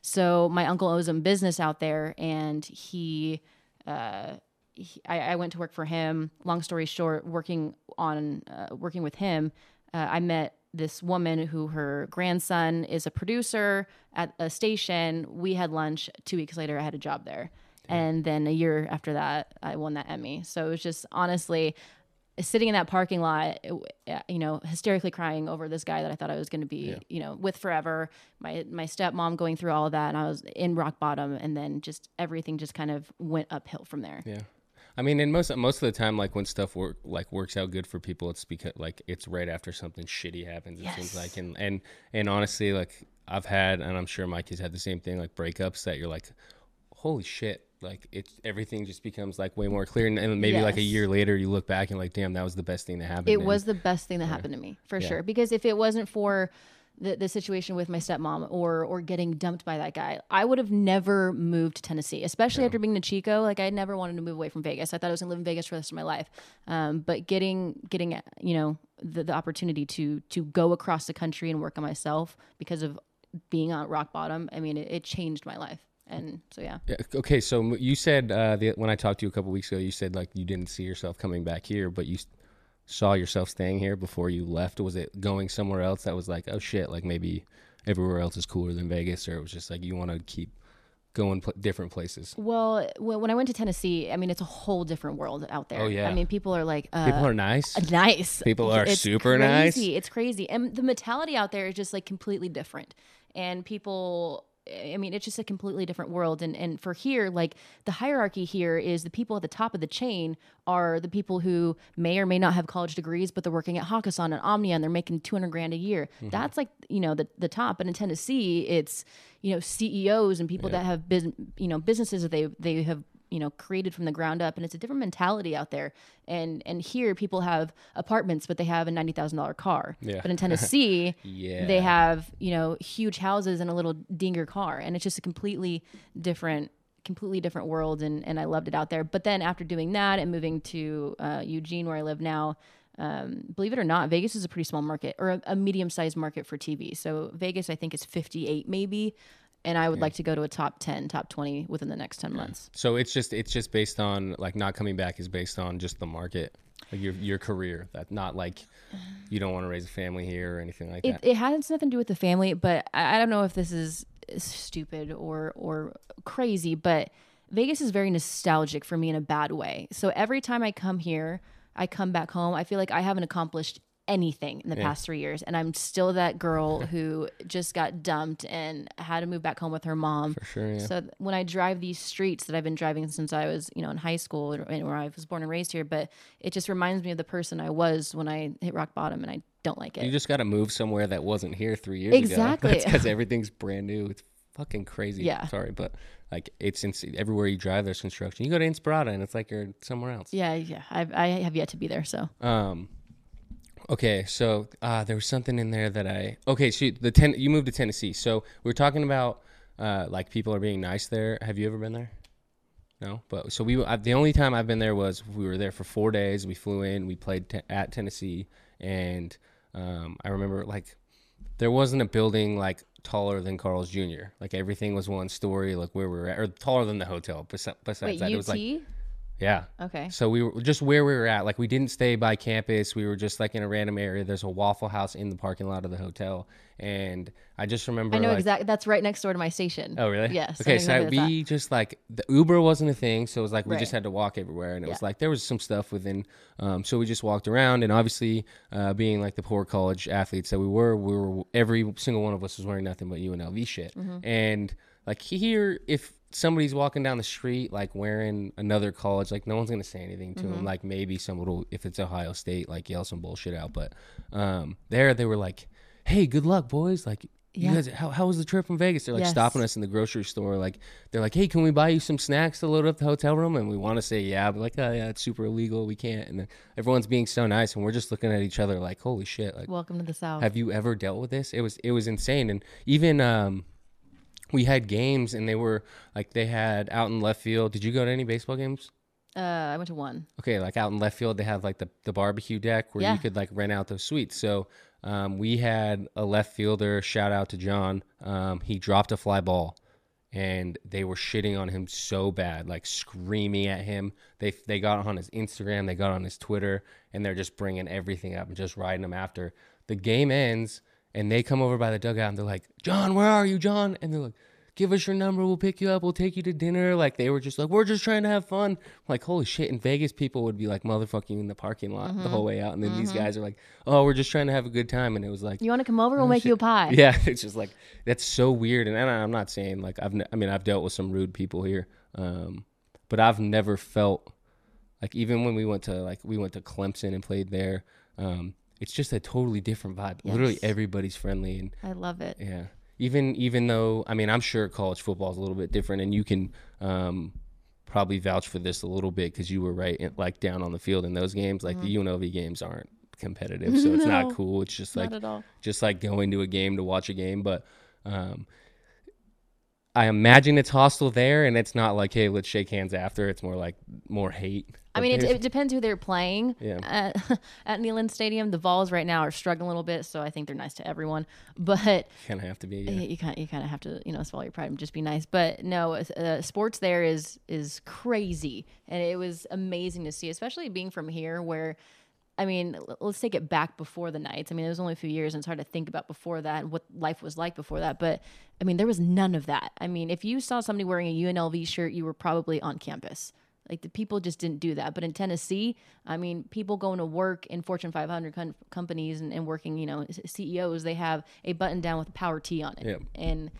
So my uncle owes him business out there, and he, uh, he I, I went to work for him. Long story short, working on uh, working with him, uh, I met this woman who her grandson is a producer at a station. We had lunch. Two weeks later, I had a job there. Mm-hmm. And then a year after that, I won that Emmy. So it was just honestly sitting in that parking lot, you know, hysterically crying over this guy that I thought I was going to be, you know, with forever. My my stepmom going through all of that, and I was in rock bottom, and then just everything just kind of went uphill from there. Yeah. I mean, and most most of the time, like when stuff work like works out good for people, it's because like it's right after something shitty happens. It seems like, and and and honestly, like I've had, and I'm sure Mike has had the same thing, like breakups that you're like, holy shit, like it's everything just becomes like way more clear, and, and maybe like a year later, you look back and like, damn, that was the best thing that happened. It And- was the best thing that happened to me for sure. Because if it wasn't for the, the situation with my stepmom or or getting dumped by that guy, I would have never moved to Tennessee, especially after being to Chico. Like I never wanted to move away from Vegas. I thought I was gonna live in Vegas for the rest of my life. Um, but getting getting you know the, the opportunity to to go across the country and work on myself because of being on rock bottom, I mean, it, it changed my life. And so yeah. Yeah, Okay, so you said uh, the, when I talked to you a couple weeks ago, you said like you didn't see yourself coming back here, but you saw yourself staying here before you left. Was it going somewhere else that was like, oh shit, like maybe everywhere else is cooler than Vegas, or it was just like you want to keep going pl- different places? Well, when I went to Tennessee, I mean, it's a whole different world out there. Oh, yeah. I mean, people are like, uh, People are nice. nice. People are It's super nice. crazy. It's crazy. And the mentality out there is just like completely different. And people I mean, it's just a completely different world. And and for here, like the hierarchy here is the people at the top of the chain are the people who may or may not have college degrees, but they're working at Hakkasan and Omnia and they're making 200 grand a year. Mm-hmm. That's like, you know, the, the top. And in Tennessee, it's, you know, CEOs and people that have, bus- you know, businesses that they, they have you know created from the ground up and it's a different mentality out there. And and here people have apartments but they have a $90000 car. Yeah. but in tennessee Yeah. they have you know huge houses and a little dinger car. And it's just a completely different completely different world and and i loved it out there. But then after doing that and moving to uh, eugene where i live now um, believe it or not vegas is a pretty small market or a, a medium-sized market for tv so vegas i think is 58 maybe and I would like to go to a top 10, top 20 within the next 10 months. So it's just it's just based on like not coming back is based on just the market, like your your career. That not like you don't want to raise a family here or anything like It, that. it has nothing to do with the family, but I, I don't know if this is stupid or or crazy, but Vegas is very nostalgic for me in a bad way. So every time I come here, I come back home, I feel like I haven't accomplished anything in the past three years, and I'm still that girl who just got dumped and had to move back home with her mom. For sure, yeah. So when I drive these streets that I've been driving since I was, you know, in high school and where I was born and raised here, but it just reminds me of the person I was when I hit rock bottom, and I don't like it. You just got to move somewhere that wasn't here three years Exactly. ago. Exactly. Because everything's brand new. It's fucking crazy. Yeah. Sorry, but like it's ins- everywhere you drive, there's construction. You go to Inspirada and it's like you're somewhere else. Yeah, yeah. I've, I have yet to be there. So Um. Okay, so uh, there was something in there that I okay. So the ten you moved to Tennessee. So we were talking about uh, like people are being nice there. Have you ever been there? No, but so we I, the only time I've been there was we were there for four days. We flew in, we played te- at Tennessee, and um, I remember like there wasn't a building like taller than Carl's Jr. Like everything was one story, like where we were at, or taller than the hotel. Besides, besides wait, that, UT? it was like yeah. okay. So we were just where we were at. Like we didn't stay by campus. We were just like in a random area. There's a Waffle House in the parking lot of the hotel, and I just remember. I know like, exactly. That's right next door to my station. Oh really? Yes. Okay, know so where we just like the Uber wasn't a thing, so it was like we just had to walk everywhere, and it was like there was some stuff within. Um, so we just walked around, and obviously, uh, being like the poor college athletes that we were, we were every single one of us was wearing nothing but UNLV shit, Mm-hmm. and like here, if somebody's walking down the street like wearing another college, like no one's gonna say anything to Mm-hmm. them. Like maybe someone will, if it's Ohio State, like yell some bullshit out, but um, there they were like, "Hey, good luck, boys!" Like. You Yeah. guys, how, how was the trip from Vegas? They're like Yes. stopping us in the grocery store. Like they're like, "Hey, can we buy you some snacks to load up the hotel room?" And we want to say, "Yeah," but like, "Oh yeah, it's super illegal. We can't." And then everyone's being so nice, and we're just looking at each other like, "Holy shit!" Like, Welcome to the South. have you ever dealt with this? It was it was insane, and even um, we had games, and they were like they had out in left field. Did you go to any baseball games? uh, I went to one. Okay, like out in left field, they have like the, the barbecue deck where Yeah. you could like rent out those suites. So um, we had a left fielder. Shout out to John. Um, he dropped a fly ball, and they were shitting on him so bad, like screaming at him. They they got on his Instagram, they got on his Twitter, and they're just bringing everything up and just riding him after. The game ends, and they come over by the dugout, and they're like, "John, where are you, John?" And they're like. Give us your number. We'll pick you up. We'll take you to dinner. Like they were just like, we're just trying to have fun. Like holy shit! In Vegas, people would be like motherfucking in the parking lot the whole way out, and then these guys are like, oh, we're just trying to have a good time. And it was like, You want to come over? We'll make you a pie. yeah, it's just like that's so weird. And I'm not saying like I've, ne- I mean, I've dealt with some rude people here, um, but I've never felt like even when we went to like we went to Clemson and played there, um, it's just a totally different vibe. Literally everybody's friendly and I love it. yeah. Even even though I mean I'm sure college football is a little bit different, and you can um, probably vouch for this a little bit because you were right like down on the field in those games. Like the UNLV games aren't competitive, so it's Mm-hmm. No, not cool. It's just like Not at all. just like going to a game to watch a game. But um, I imagine it's hostile there, and it's not like hey let's shake hands after. It's more like more hate. I mean, it, it depends who they're playing. Yeah. At, at Neyland Stadium, the Vols right now are struggling a little bit, so I think they're nice to everyone. But you kind of have to be. Yeah. you kind you kind of have to you know swallow your pride and just be nice. But no, uh, sports there is is crazy, and it was amazing to see, especially being from here where. I mean, let's take it back before the Knights. I mean, it was only a few years, and it's hard to think about before that and what life was like before that. But I mean, there was none of that. I mean, if you saw somebody wearing a UNLV shirt, you were probably on campus. Like the people just didn't do that. But in Tennessee, I mean, people going to work in Fortune 500 com- companies and, and working, you know, CEOs, they have a button down with a power T on it. Yep. And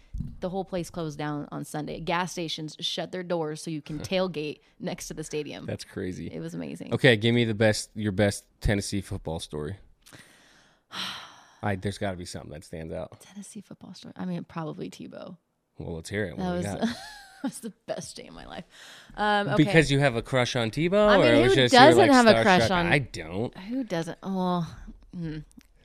the whole place closed down on Sunday. Gas stations shut their doors so you can tailgate next to the stadium. That's crazy. It was amazing. Okay, give me the best your best Tennessee football story. I there's got to be something that stands out. Tennessee football story. I mean, probably Tebow. Well, let's hear it. What That was, was the best day of my life. Um, okay. Because you have a crush on Tebow, I mean, who just doesn't like, have a crush on- I don't. Who doesn't? Oh, hmm.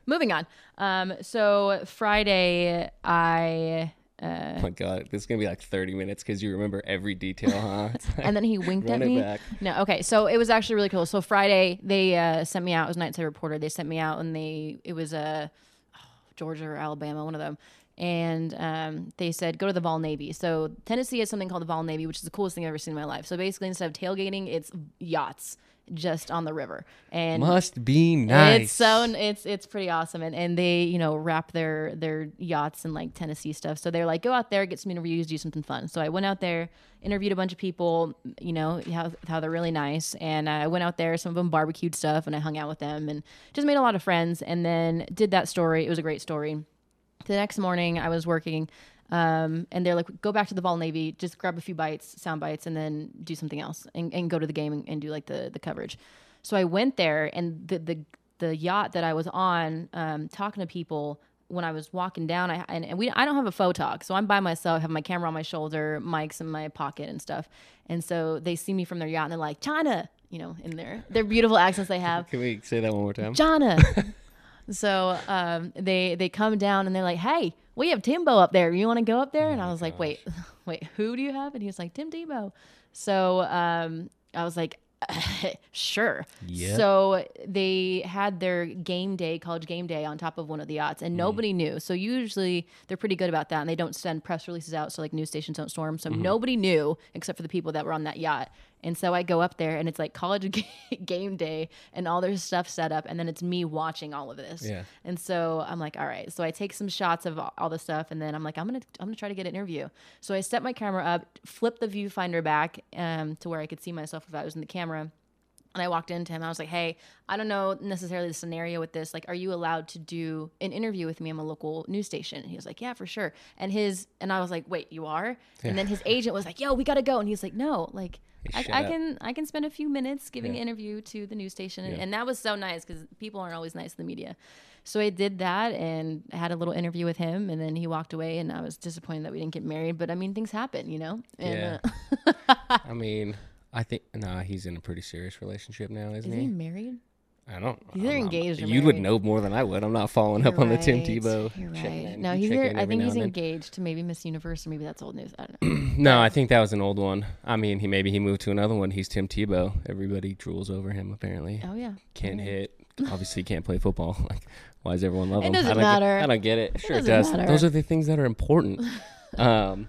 moving on. Um, so Friday, I Oh my god, this is gonna be like 30 minutes because you remember every detail, huh? Like- and then he winked at me. back. No, okay. So it was actually really cool. So Friday, they uh, sent me out. It was Nightside Reporter. They sent me out, and they it was a Georgia or Alabama, one of them. And um, they said go to the Vol Navy. So Tennessee has something called the Vol Navy, which is the coolest thing I've ever seen in my life. So basically, instead of tailgating, it's yachts just on the river and must be nice. It's so it's it's pretty awesome, and and they you know wrap their their yachts in like Tennessee stuff. So they're like, go out there, get some interviews, do something fun. So I went out there, interviewed a bunch of people, you know how how they're really nice, and I went out there. Some of them barbecued stuff, and I hung out with them, and just made a lot of friends. And then did that story. It was a great story. The next morning, I was working. Um, and they're like, go back to the Vol Navy, just grab a few bites, sound bites, and then do something else and, and go to the game and, and, do like the, the coverage. So I went there and the, the, the yacht that I was on, um, talking to people when I was walking down, I, and, and we, I don't have a photog. So I'm by myself, have my camera on my shoulder, mics in my pocket and stuff. And so they see me from their yacht and they're like, Chynna, you know, in their, their beautiful accents they have. Can we say that one more time? Chynna. so um, they they come down and they're like, "Hey, we have Timbo up there. You want to go up there?" And I was like, "Wait, wait, who do you have?" And he was like, "Tim Tebow." So um, I was like, sure. Yep. So they had their game day, college game day, on top of one of the yachts, and mm. nobody knew. So usually they're pretty good about that, and they don't send press releases out, so like news stations don't storm. So mm-hmm. nobody knew except for the people that were on that yacht. And so I go up there, and it's like college game day, and all their stuff set up, and then it's me watching all of this. Yeah. And so I'm like, all right. So I take some shots of all the stuff, and then I'm like, I'm gonna I'm gonna try to get an interview. So I set my camera up, flip the viewfinder back um, to where I could see myself if I was in the camera and I walked into him. I was like, "Hey, I don't know necessarily the scenario with this. Like, are you allowed to do an interview with me? I'm a local news station." And he was like, "Yeah, for sure." And his and I was like, "Wait, you are?" Yeah. And then his agent was like, "Yo, we gotta go." And he's like, "No, like." I, I, can I can spend a few minutes giving yeah. an interview to the news station, and, yeah. and that was so nice because people aren't always nice to the media. So I did that and had a little interview with him, and then he walked away, and I was disappointed that we didn't get married. But I mean, things happen, you know. And, yeah. Uh, I mean, I think nah, he's in a pretty serious relationship now, isn't he? Is he? he married? I don't. He's either engaged or You would know more than I would. I'm not following You're up on right. the Tim Tebow. You're right. No, he's. Either, I think he's engaged to maybe Miss Universe, or maybe that's old news. I don't know. no, I think that was an old one. I mean, he maybe he moved to another one. He's Tim Tebow. Everybody drools over him. Apparently. Oh yeah. Can't yeah. hit. Obviously, can't play football. Like, why does everyone love it him? Doesn't I don't matter. Get, I don't get it. Sure, it, it does. Matter. Those are the things that are important. um,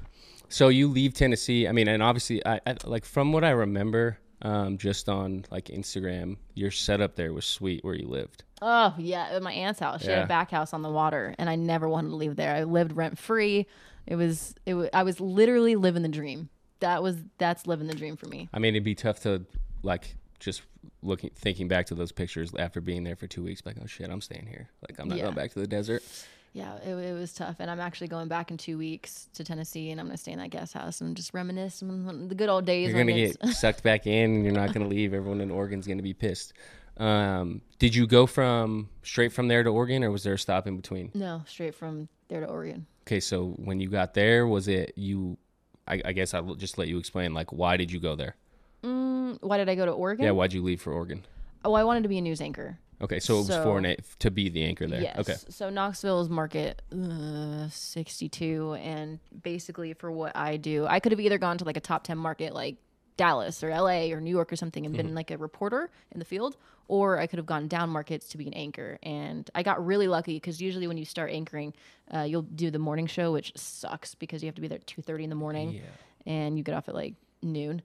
so you leave Tennessee. I mean, and obviously, I, I like from what I remember um, just on like Instagram, your setup there was sweet where you lived. Oh yeah, at my aunt's house. She yeah. had a back house on the water, and I never wanted to leave there. I lived rent free. It was it. Was, I was literally living the dream. That was that's living the dream for me. I mean, it'd be tough to like just looking thinking back to those pictures after being there for two weeks. Like, oh shit, I'm staying here. Like, I'm not yeah. going back to the desert yeah, it, it, was tough. And I'm actually going back in two weeks to Tennessee, and I'm gonna stay in that guest house and just reminisce on the good old days. You're gonna get sucked back in, and you're not gonna leave. Everyone in Oregon's gonna be pissed. Um, did you go from straight from there to Oregon, or was there a stop in between? No, straight from there to Oregon. Okay, so when you got there, was it you? I, I guess I'll just let you explain. Like, why did you go there? Mm, why did I go to Oregon? Yeah, why'd you leave for Oregon? Oh, I wanted to be a news anchor. Okay, so it was so, for an to be the anchor there. Yes. Okay. So Knoxville is market uh, 62, and basically for what I do, I could have either gone to like a top 10 market like Dallas or LA or New York or something and mm-hmm. been like a reporter in the field, or I could have gone down markets to be an anchor. And I got really lucky because usually when you start anchoring, uh, you'll do the morning show, which sucks because you have to be there at 2:30 in the morning, yeah. and you get off at like noon.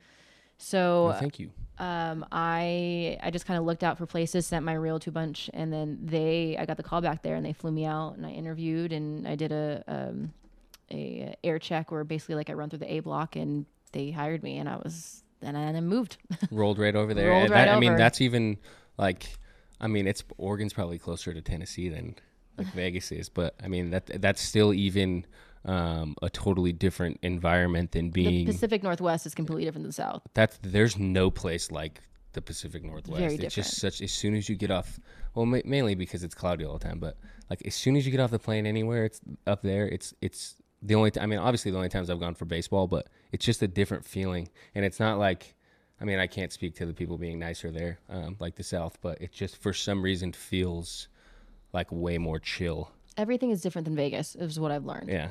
So well, thank you. Um, I I just kind of looked out for places, sent my reel to a bunch, and then they I got the call back there, and they flew me out, and I interviewed, and I did a um, a air check where basically like I run through the A block, and they hired me, and I was and I, and I moved. Rolled right over there. Rolled right that, over. I mean, that's even like, I mean, it's Oregon's probably closer to Tennessee than like Vegas is, but I mean that that's still even um, a totally different environment than being the Pacific Northwest is completely different than the South. That's there's no place like the Pacific Northwest. Very it's different. just such as soon as you get off, well, ma- mainly because it's cloudy all the time, but like as soon as you get off the plane anywhere, it's up there. It's it's the only. T- I mean, obviously the only times I've gone for baseball, but it's just a different feeling, and it's not like. I mean, I can't speak to the people being nicer there, um, like the South, but it just for some reason feels like way more chill. Everything is different than Vegas, is what I've learned. Yeah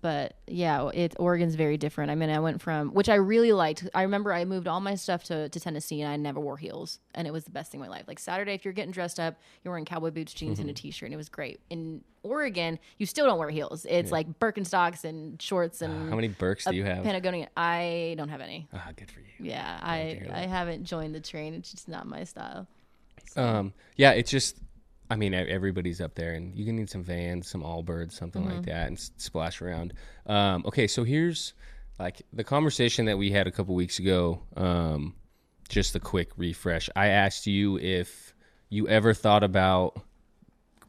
but yeah, it Oregon's very different. I mean, I went from which I really liked. I remember I moved all my stuff to, to Tennessee and I never wore heels, and it was the best thing in my life. Like Saturday, if you're getting dressed up, you're wearing cowboy boots, jeans, mm-hmm. and a mm-hmm. t-shirt, and it was great. In Oregon, you still don't wear heels. It's yeah. like Birkenstocks and shorts and. Uh, how many Birks do you have? Patagonia. I don't have any. Ah, good for you. Yeah, I I haven't joined the train. It's just not my style. So. Um. Yeah, it's just I mean, everybody's up there, and you can need some Vans, some Allbirds, something mm-hmm. like that, and s- splash around. Um, okay, so here's like the conversation that we had a couple weeks ago. Um, just a quick refresh. I asked you if you ever thought about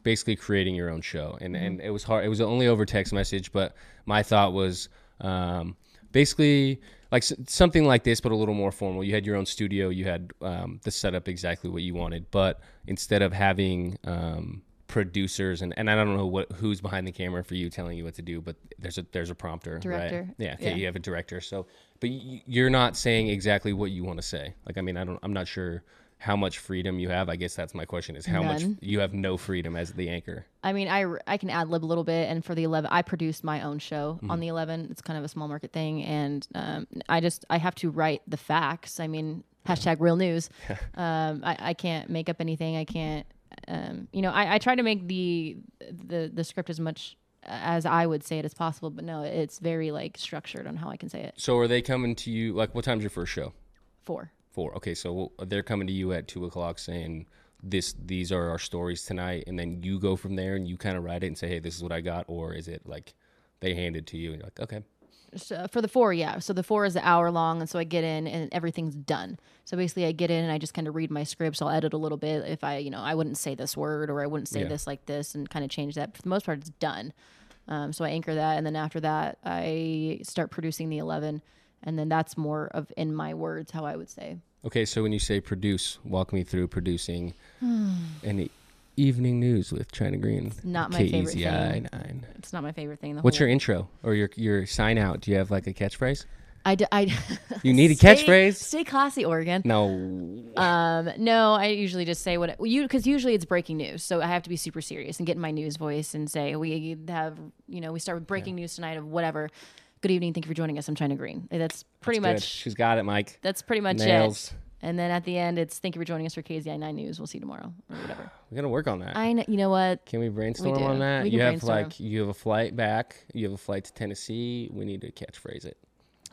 basically creating your own show, and mm-hmm. and it was hard. It was only over text message, but my thought was um, basically like something like this, but a little more formal. You had your own studio. You had um, the setup exactly what you wanted, but instead of having um, producers and, and I don't know what who's behind the camera for you telling you what to do, but there's a there's a prompter, director. right? Yeah, okay, yeah. you have a director. So, but you're not saying exactly what you want to say. Like, I mean, I don't. I'm not sure how much freedom you have. I guess that's my question: is how None. much you have no freedom as the anchor. I mean, I I can ad lib a little bit, and for the eleven, I produced my own show mm-hmm. on the eleven. It's kind of a small market thing, and um, I just I have to write the facts. I mean, hashtag real news. um, I I can't make up anything. I can't. Um, you know, I, I try to make the the the script as much as I would say it as possible, but no, it's very like structured on how I can say it. So are they coming to you? Like, what time's your first show? Four. Four. Okay, so they're coming to you at two o'clock saying this these are our stories tonight, and then you go from there and you kind of write it and say, hey, this is what I got, or is it like they hand it to you and you're like, okay. So for the four, yeah. So the four is an hour long, and so I get in and everything's done. So basically, I get in and I just kind of read my scripts. I'll edit a little bit if I, you know, I wouldn't say this word or I wouldn't say yeah. this like this, and kind of change that. For the most part, it's done. Um, so I anchor that, and then after that, I start producing the eleven and then that's more of in my words how I would say. Okay, so when you say produce, walk me through producing any evening news with Chynna Greene. It's not my favorite thing. Nine. It's not my favorite thing. What's your intro or your your sign out? Do you have like a catchphrase? I, d- I you need a stay, catchphrase. Stay classy, Oregon. No. Um, no, I usually just say what you because usually it's breaking news, so I have to be super serious and get in my news voice and say we have you know we start with breaking yeah. news tonight of whatever good evening. Thank you for joining us. I'm Chynna Greene. That's pretty that's much. She's got it, Mike. That's pretty much Nails. it. And then at the end, it's thank you for joining us for KEZI 9 News. We'll see you tomorrow or whatever. We're gonna work on that. I know. You know what? Can we brainstorm we on that? you have brainstorm. like you have a flight back. You have a flight to Tennessee. We need to catchphrase it.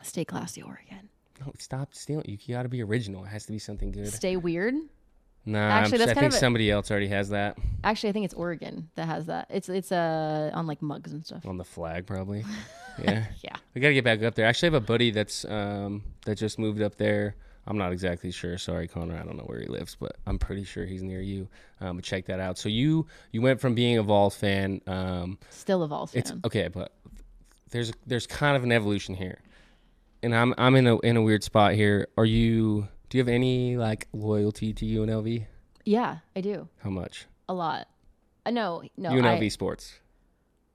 Stay classy, Oregon. No, stop stealing. You, you got to be original. It has to be something good. Stay weird. Nah, actually, that's I think somebody else already has that. Actually, I think it's Oregon that has that. It's it's uh on like mugs and stuff. On the flag, probably. Yeah. yeah. We gotta get back up there. Actually, I actually have a buddy that's um that just moved up there. I'm not exactly sure. Sorry, Connor. I don't know where he lives, but I'm pretty sure he's near you. Um, but check that out. So you you went from being a Vols fan. Um, Still a Vols fan. It's okay, but there's there's kind of an evolution here, and I'm I'm in a in a weird spot here. Are you? Do you have any like loyalty to UNLV? Yeah, I do. How much? A lot. Uh, no, no. UNLV I, sports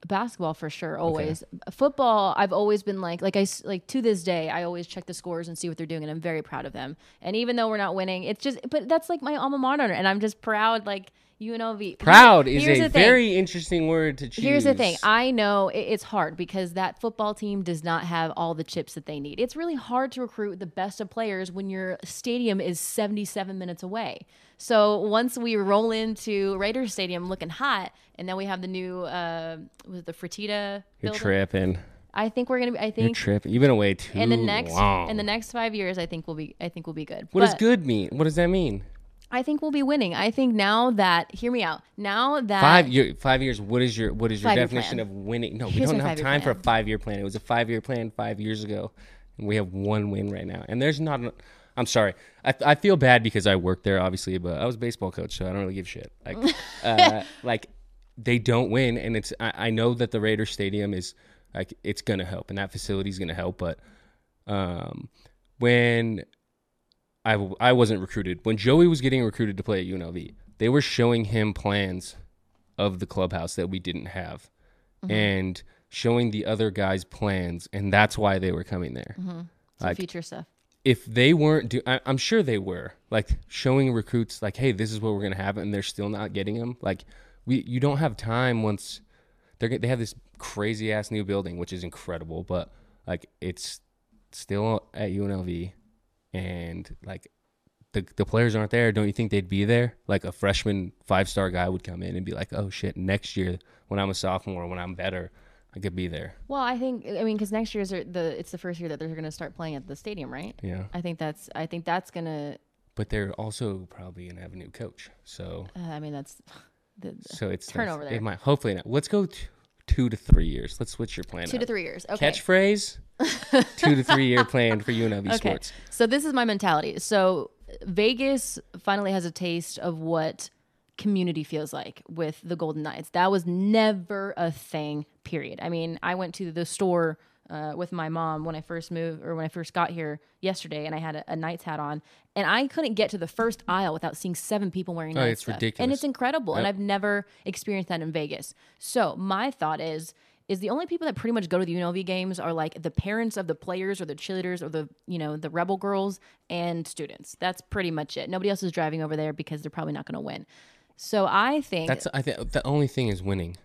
basketball for sure always okay. football i've always been like like i like to this day i always check the scores and see what they're doing and i'm very proud of them and even though we're not winning it's just but that's like my alma mater and i'm just proud like UNLV. Proud is a very interesting word to choose. Here's the thing. I know it's hard because that football team does not have all the chips that they need. It's really hard to recruit the best of players when your stadium is 77 minutes away. So once we roll into Raiders Stadium looking hot, and then we have the new uh, was the Fertitta. You're tripping. I think we're gonna be. I think You're tripping. You've been away too in the next long. in the next five years. I think we'll be. I think we'll be good. What but does good mean? What does that mean? I think we'll be winning. I think now that hear me out. Now that five year five years. What is your what is your definition of winning? No, Here's we don't have time for a five year plan. It was a five year plan five years ago, and we have one win right now. And there's not. I'm sorry. I, I feel bad because I worked there, obviously, but I was a baseball coach, so I don't really give a shit. Like, uh, like they don't win, and it's. I, I know that the Raiders Stadium is like it's gonna help, and that facility is gonna help, but um, when I I wasn't recruited when Joey was getting recruited to play at UNLV, they were showing him plans of the clubhouse that we didn't have, mm-hmm. and showing the other guys plans, and that's why they were coming there. Mm-hmm. Like, future stuff if they weren't do I, am sure they were like showing recruits like hey this is what we're gonna have and they're still not getting them like we you don't have time once they're they have this crazy ass new building, which is incredible, but like it's still at UNLV, and like the the players aren't there. Don't you think they'd be there? Like a freshman five star guy would come in and be like, oh shit, next year when I'm a sophomore, when I'm better. I could be there. Well, I think I mean because next year is the it's the first year that they're going to start playing at the stadium, right? Yeah. I think that's I think that's gonna. But they're also probably gonna have a new coach, so. Uh, I mean that's. The, so it's turnover there. It might hopefully not. Let's go t- two to three years. Let's switch your plan. Two up. to three years. Okay. Catchphrase. two to three year plan for UNLV okay. sports. So this is my mentality. So Vegas finally has a taste of what community feels like with the Golden Knights. That was never a thing, period. I mean, I went to the store uh, with my mom when I first moved or when I first got here yesterday, and I had a, a Knights hat on, and I couldn't get to the first aisle without seeing seven people wearing oh, it's stuff. ridiculous, and it's incredible. Yep. And I've never experienced that in Vegas. So my thought is. Is the only people that pretty much go to the UNLV games are like the parents of the players or the cheerleaders or the you know the rebel girls and students. That's pretty much it. Nobody else is driving over there because they're probably not going to win. So I think that's I think the only thing is winning.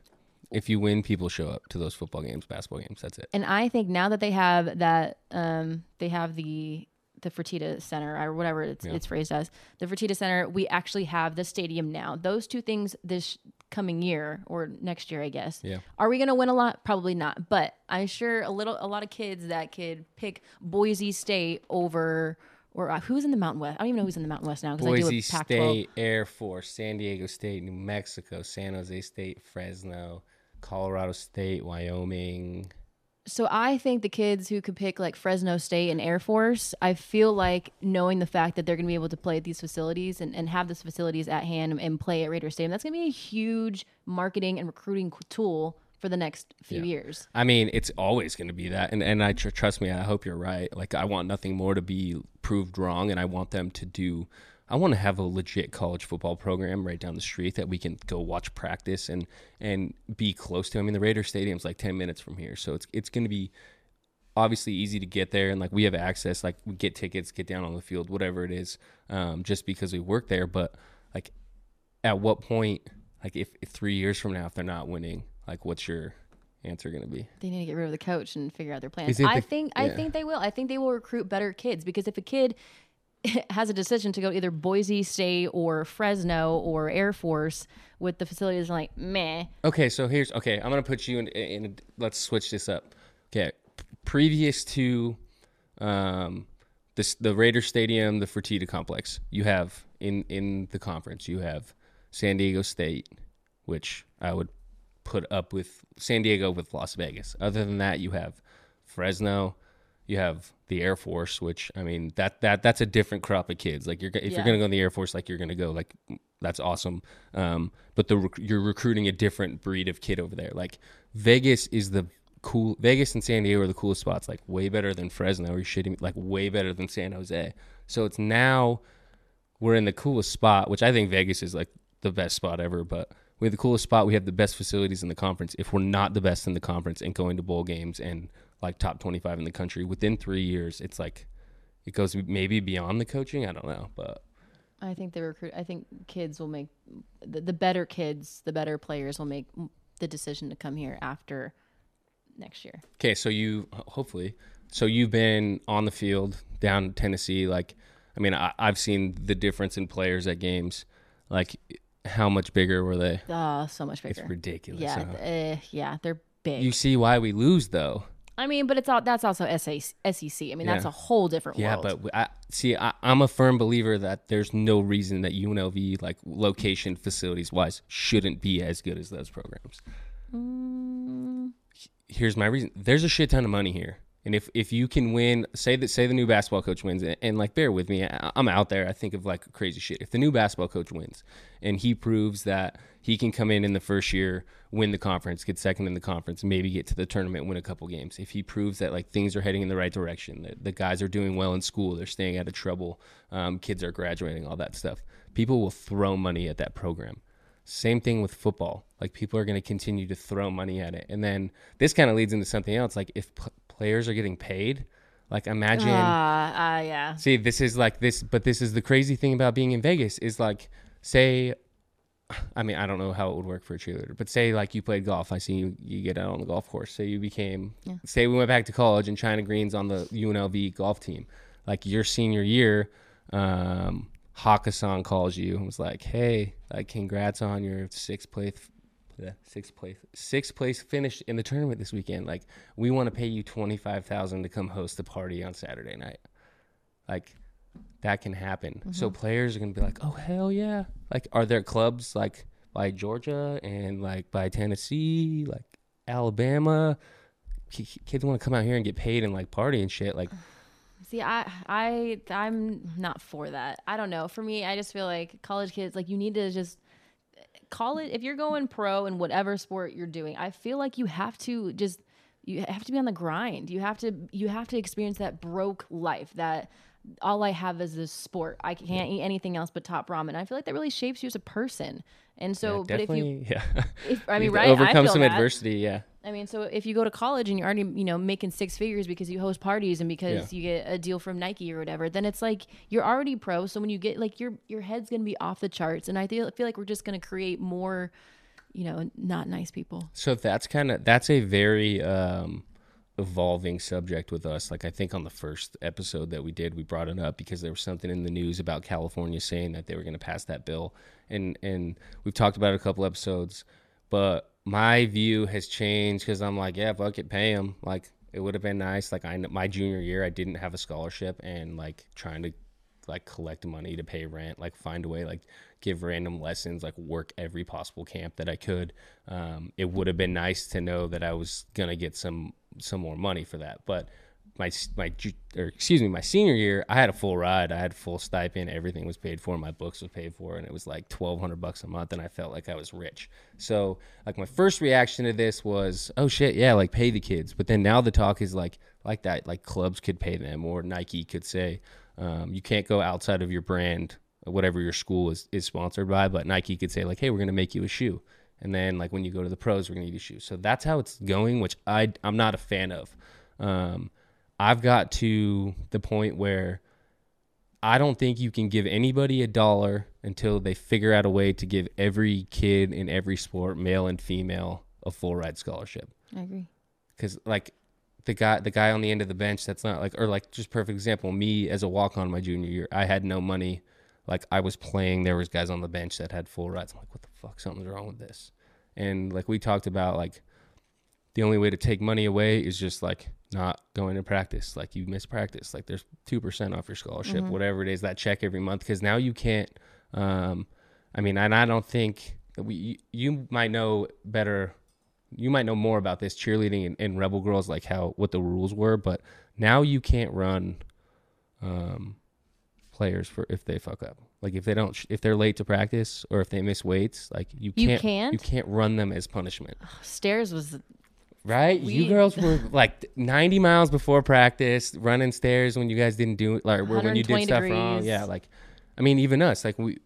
If you win, people show up to those football games, basketball games. That's it. And I think now that they have that, um, they have the the Fertitta Center or whatever it's, yeah. it's phrased as the Fertitta Center. We actually have the stadium now. Those two things this coming year or next year, I guess. Yeah. Are we going to win a lot? Probably not. But I'm sure a little, a lot of kids that could pick Boise State over or uh, who's in the Mountain West? I don't even know who's in the Mountain West now. Boise I do State, Air Force, San Diego State, New Mexico, San Jose State, Fresno, Colorado State, Wyoming. So I think the kids who could pick like Fresno State and Air Force, I feel like knowing the fact that they're going to be able to play at these facilities and, and have these facilities at hand and play at Raider Stadium, that's going to be a huge marketing and recruiting tool for the next few yeah. years. I mean, it's always going to be that, and and I tr- trust me. I hope you're right. Like I want nothing more to be proved wrong, and I want them to do. I want to have a legit college football program right down the street that we can go watch practice and and be close to. I mean, the Raider Stadium's like ten minutes from here, so it's it's going to be obviously easy to get there and like we have access like we get tickets get down on the field whatever it is um, just because we work there but like at what point like if, if three years from now if they're not winning like, what's your answer going to be? They need to get rid of the coach and figure out their plans. I the, think yeah. I think they will. I think they will recruit better kids because if a kid has a decision to go either Boise State or Fresno or Air Force with the facilities like meh. Okay, so here's okay. I'm gonna put you in. in let's switch this up. Okay, previous to um, this the Raider Stadium, the Fertitta Complex, you have in in the conference you have San Diego State, which I would put up with San Diego with Las Vegas. Other than that, you have Fresno, you have the Air Force, which I mean that that that's a different crop of kids. Like you're if yeah. you're gonna go in the Air Force, like you're gonna go like that's awesome. Um, but the you're recruiting a different breed of kid over there. Like Vegas is the cool. Vegas and San Diego are the coolest spots. Like way better than Fresno. Are you shitting? Me? Like way better than San Jose. So it's now we're in the coolest spot, which I think Vegas is like the best spot ever. But we have the coolest spot. We have the best facilities in the conference. If we're not the best in the conference and going to bowl games and like top 25 in the country within three years, it's like it goes maybe beyond the coaching. I don't know, but I think the recruit. I think kids will make the, the better kids, the better players will make the decision to come here after next year. Okay, so you hopefully, so you've been on the field down in Tennessee. Like, I mean, I, I've seen the difference in players at games. Like, how much bigger were they? Oh, so much bigger. It's ridiculous. Yeah, huh? uh, yeah, they're big. You see why we lose though. I mean, but it's all that's also SEC. I mean, yeah. that's a whole different yeah, world. Yeah, but I see. I, am a firm believer that there's no reason that UNLV, like location facilities wise, shouldn't be as good as those programs. Mm. Here's my reason. There's a shit ton of money here. And if, if you can win, say that say the new basketball coach wins, and, and like bear with me, I, I'm out there. I think of like crazy shit. If the new basketball coach wins, and he proves that he can come in in the first year, win the conference, get second in the conference, maybe get to the tournament, win a couple games. If he proves that like things are heading in the right direction, that the guys are doing well in school, they're staying out of trouble, um, kids are graduating, all that stuff, people will throw money at that program. Same thing with football. Like people are going to continue to throw money at it, and then this kind of leads into something else. Like if p- players are getting paid. Like imagine. Uh, uh, yeah. See, this is like this, but this is the crazy thing about being in Vegas is like, say, I mean, I don't know how it would work for a cheerleader, but say like you played golf. I see you, you get out on the golf course. Say you became, yeah. say we went back to college and Chynna Greene's on the UNLV golf team. Like your senior year, um, Hakkasan calls you and was like, "Hey, like congrats on your sixth place, sixth place, sixth place finish in the tournament this weekend. Like, we want to pay you twenty five thousand to come host the party on Saturday night. Like, that can happen. Mm-hmm. So players are gonna be like, "Oh hell yeah!" Like, are there clubs like by Georgia and like by Tennessee, like Alabama? Kids want to come out here and get paid and like party and shit. Like, see, I, I, I'm not for that. I don't know. For me, I just feel like college kids, like, you need to just call it. If you're going pro in whatever sport you're doing, I feel like you have to just you have to be on the grind. You have to you have to experience that broke life that all I have is this sport. I can't yeah. eat anything else but top ramen. I feel like that really shapes you as a person. And so, yeah, but if you, yeah, if, I mean, right, overcome some that. adversity, yeah. I mean, so if you go to college and you're already, you know, making six figures because you host parties and because yeah. you get a deal from Nike or whatever, then it's like you're already pro. So when you get like your your head's gonna be off the charts, and I feel feel like we're just gonna create more, you know, not nice people. So that's kind of that's a very um evolving subject with us. Like I think on the first episode that we did, we brought it up because there was something in the news about California saying that they were going to pass that bill, and and we've talked about it a couple episodes, but my view has changed because I'm like, yeah, fuck it, pay him. Like it would have been nice. Like I my junior year, I didn't have a scholarship, and like trying to like collect money to pay rent, like find a way, like give random lessons, like work every possible camp that I could. Um, it would have been nice to know that I was gonna get some some more money for that. But my my or excuse me, my senior year, I had a full ride. I had full stipend. Everything was paid for. My books was paid for, and it was like twelve hundred bucks a month, and I felt like I was rich. So like my first reaction to this was, oh shit, yeah, like pay the kids. But then now the talk is like like that, like clubs could pay them, or Nike could say, um, you can't go outside of your brand, whatever your school is is sponsored by. But Nike could say like, hey, we're gonna make you a shoe and then like when you go to the pros, we're gonna need a shoe. So that's how it's going, which I I'm not a fan of. Um, I've got to the point where I don't think you can give anybody a dollar until they figure out a way to give every kid in every sport, male and female, a full ride scholarship. I agree. Because like the guy the guy on the end of the bench that's not like or like just perfect example me as a walk on my junior year I had no money like I was playing, there was guys on the bench that had full rides. I'm like, what the fuck? Something's wrong with this. And like we talked about, like the only way to take money away is just like not going to practice. Like you miss practice. Like there's two percent off your scholarship, mm-hmm. whatever it is, that check every month. Because now you can't. Um, I mean, and I don't think we. You, might know better you might know more about this cheerleading and, and, rebel girls like how what the rules were but now you can't run um, players for if they fuck up. Like if they don't, if they're late to practice or if they miss weights, like you can't, you can't, you can't run them as punishment. Stairs was right. We, you girls were like 90 miles before practice, running stairs when you guys didn't do it, like when you did stuff wrong. Yeah, like I mean, even us, like we.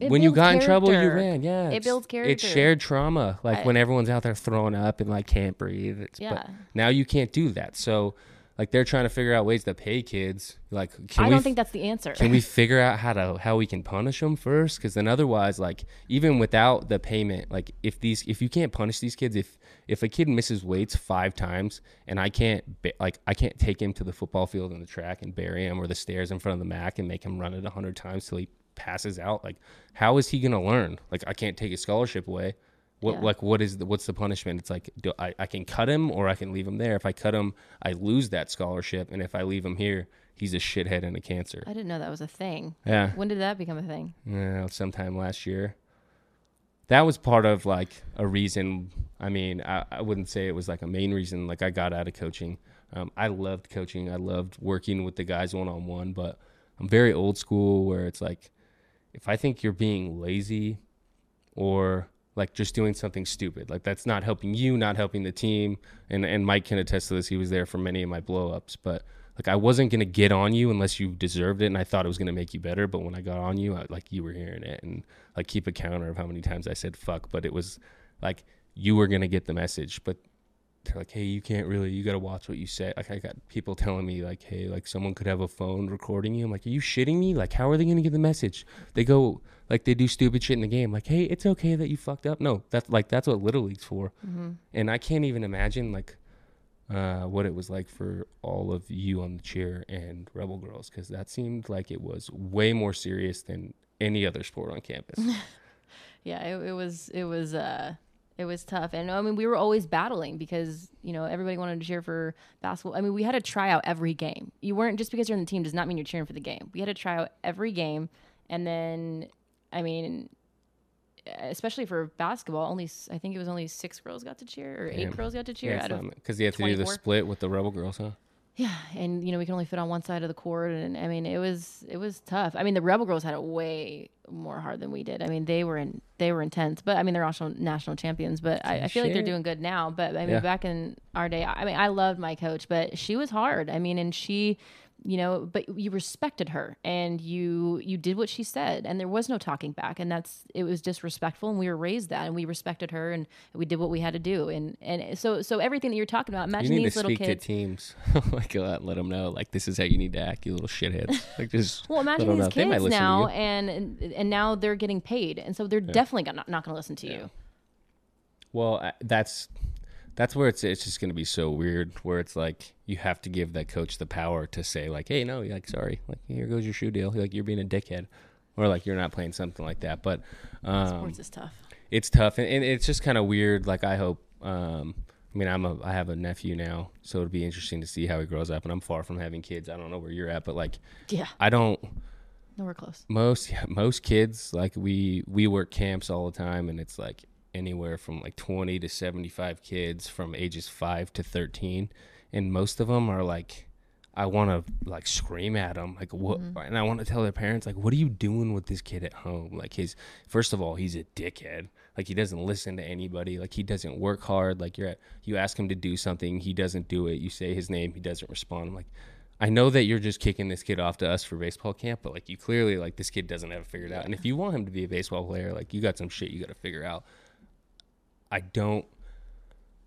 It when you got character. in trouble, you ran. Yeah, it builds character. It's shared trauma. Like I, when everyone's out there throwing up and like can't breathe. It's, yeah. now you can't do that. So like they're trying to figure out ways to pay kids. Like, I don't think that's the answer. Can we figure out how to how we can punish them first? Because then otherwise, like even without the payment, like if these if you can't punish these kids, if if a kid misses weights five times and I can't like I can't take him to the football field and the track and bury him or the stairs in front of the Mack and make him run it a hundred times till he passes out, like how is he gonna learn? Like I can't take his scholarship away. What yeah. like what is the what's the punishment? It's like do I, I can cut him or I can leave him there. If I cut him, I lose that scholarship, and if I leave him here, he's a shithead and a cancer. I didn't know that was a thing. Yeah. When did that become a thing? Yeah, sometime last year. That was part of like a reason. I mean, I, I wouldn't say it was like a main reason. Like I got out of coaching. Um, I loved coaching. I loved working with the guys one on one, but I'm very old school where it's like, if I think you're being lazy or like just doing something stupid. Like that's not helping you, not helping the team. And and Mike can attest to this. He was there for many of my blowups. But like I wasn't gonna get on you unless you deserved it, and I thought it was gonna make you better. But when I got on you, I, like you were hearing it, and like keep a counter of how many times I said fuck. But it was like you were gonna get the message. But they're like, hey, you can't really, you got to watch what you say. Like, I got people telling me, like, hey, like, someone could have a phone recording you. I'm like, are you shitting me? Like, how are they going to get the message? They go, like, they do stupid shit in the game. Like, hey, it's okay that you fucked up. No, that's like, that's what Little League's for. Mm-hmm. And I can't even imagine, like, uh, what it was like for all of you on the cheer and Rebel Girls, because that seemed like it was way more serious than any other sport on campus. yeah, it, it was, it was, uh, it was tough. And I mean, we were always battling because, you know, everybody wanted to cheer for basketball. I mean, we had to try out every game. You weren't just because you're in the team does not mean you're cheering for the game. We had to try out every game. And then, I mean, especially for basketball, only I think it was only six girls got to cheer or eight girls got to cheer. Yeah, because you have to do the split with the Rebel Girls, huh? Yeah, and you know we can only fit on one side of the court, and I mean it was it was tough. I mean the Rebel Girls had it way more hard than we did. I mean they were in they were intense, but I mean they're also national champions. But I, I, feel like they're doing good now. But I mean yeah. back in our day, I mean I loved my coach, but she was hard. I mean, and she you know but you respected her and you you did what she said and there was no talking back and that's it was disrespectful and we were raised that and we respected her and we did what we had to do and and so so everything that you're talking about imagine you need these to little speak kids. to teams. Like go out and let them know like this is how you need to act you little shitheads. Like just well imagine these kids now and, and and now they're getting paid and so they're yeah. definitely not, not going to listen to yeah. you. Well that's that's where it's it's just gonna be so weird where it's like you have to give that coach the power to say like hey no you're like sorry like here goes your shoe deal like you're being a dickhead or like you're not playing something like that. But um, sports is tough. it's tough and, and it's just kind of weird like i hope um, i mean i'm a i have a nephew now so it'll be interesting to see how he grows up and i'm far from having kids i don't know where you're at but like yeah. I don't nowhere close. most yeah, most kids like we we work camps all the time and it's like anywhere from like 20 to 75 kids from ages 5 to 13 and most of them are like I want to like scream at them like what mm-hmm. and I want to tell their parents like what are you doing with this kid at home? Like his first of all he's a dickhead. Like he doesn't listen to anybody. Like he doesn't work hard. Like you're at, you ask him to do something he doesn't do it. You say his name he doesn't respond. I'm like I know that you're just kicking this kid off to us for baseball camp, but like you clearly like this kid doesn't have it figured out. And if you want him to be a baseball player, like you got some shit you got to figure out. I don't.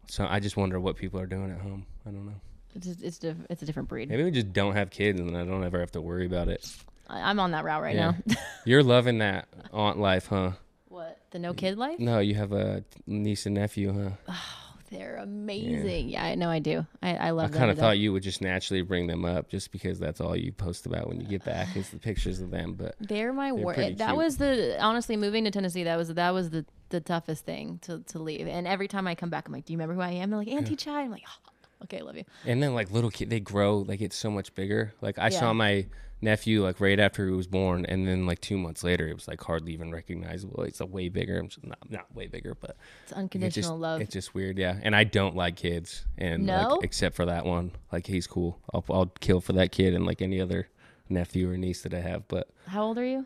So I just wonder what people are doing at home. I don't know. It's a, it's diff- it's a different breed. Maybe we just don't have kids, and I don't ever have to worry about it. I, am on that route right yeah. now. You're loving that aunt life, huh? What the no kid life? No, you have a niece and nephew, huh? Oh, they're amazing. Yeah, I know I do. I, I love I kind of thought you would just naturally bring them up just because that's all you post about when you get back is the pictures of them. But they're my word. That cute. was the honestly moving to Tennessee. That was that was the the toughest thing to, to leave. And every time I come back, I'm like, Do you remember who I am? They're like, Auntie yeah. Chai. I'm like, oh, okay, love you. And then like little kid, they grow, like it's so much bigger. Like I yeah. saw my nephew like right after he was born, and then like two months later, it was like hardly even recognizable. It's a way bigger. I'm just, not not way bigger, but it's unconditional just, love. It's just weird, yeah. And I don't like kids, and no? like, except for that one, like he's cool. I'll I'll kill for that kid and like any other nephew or niece that I have. But how old are you?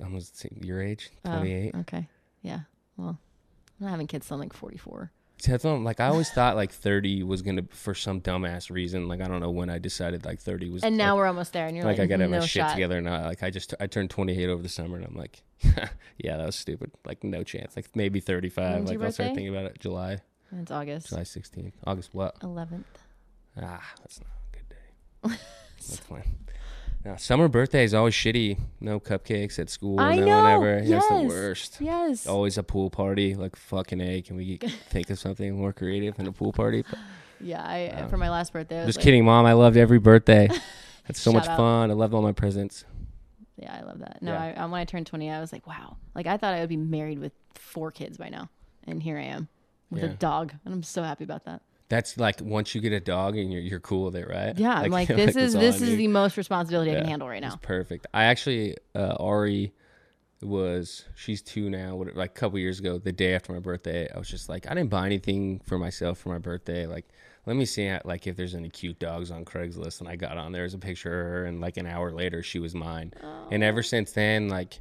I'm your age, twenty eight. Oh, okay, yeah. Well, I'm not having kids till I'm like 44. Like I always thought like 30 was gonna for some dumbass reason. Like I don't know when I decided like 30 was. And now like, we're almost there, and you're like, like I gotta have no my shit shot. together now. Like I just I turned 28 over the summer, and I'm like, yeah, that was stupid. Like no chance. Like maybe 35. When's like I'll start thinking about it. July. It's August. July 16th. August what? 11th. Ah, that's not a good day. that's fine. Yeah, summer birthday is always shitty. No cupcakes at school. I no know. one ever. Yes. It's the worst. Yes. Always a pool party. Like fucking a. Can we think of something more creative than a pool party? But, yeah, I um, for my last birthday. I just like, kidding, mom. I loved every birthday. That's so much out. fun. I loved all my presents. Yeah, I love that. No, yeah. I, when I turned 20, I was like, wow. Like I thought I would be married with four kids by now, and here I am with yeah. a dog, and I'm so happy about that. That's like once you get a dog and you're you're cool with it, right? Yeah, I'm like, this like is this is the most responsibility yeah, I can handle right now. perfect. I actually uh, Ari was she's two now. What like a couple years ago, the day after my birthday, I was just like, I didn't buy anything for myself for my birthday. Like, let me see like if there's any cute dogs on Craigslist, and I got on there as a picture of her, and like an hour later, she was mine. Oh. And ever since then, like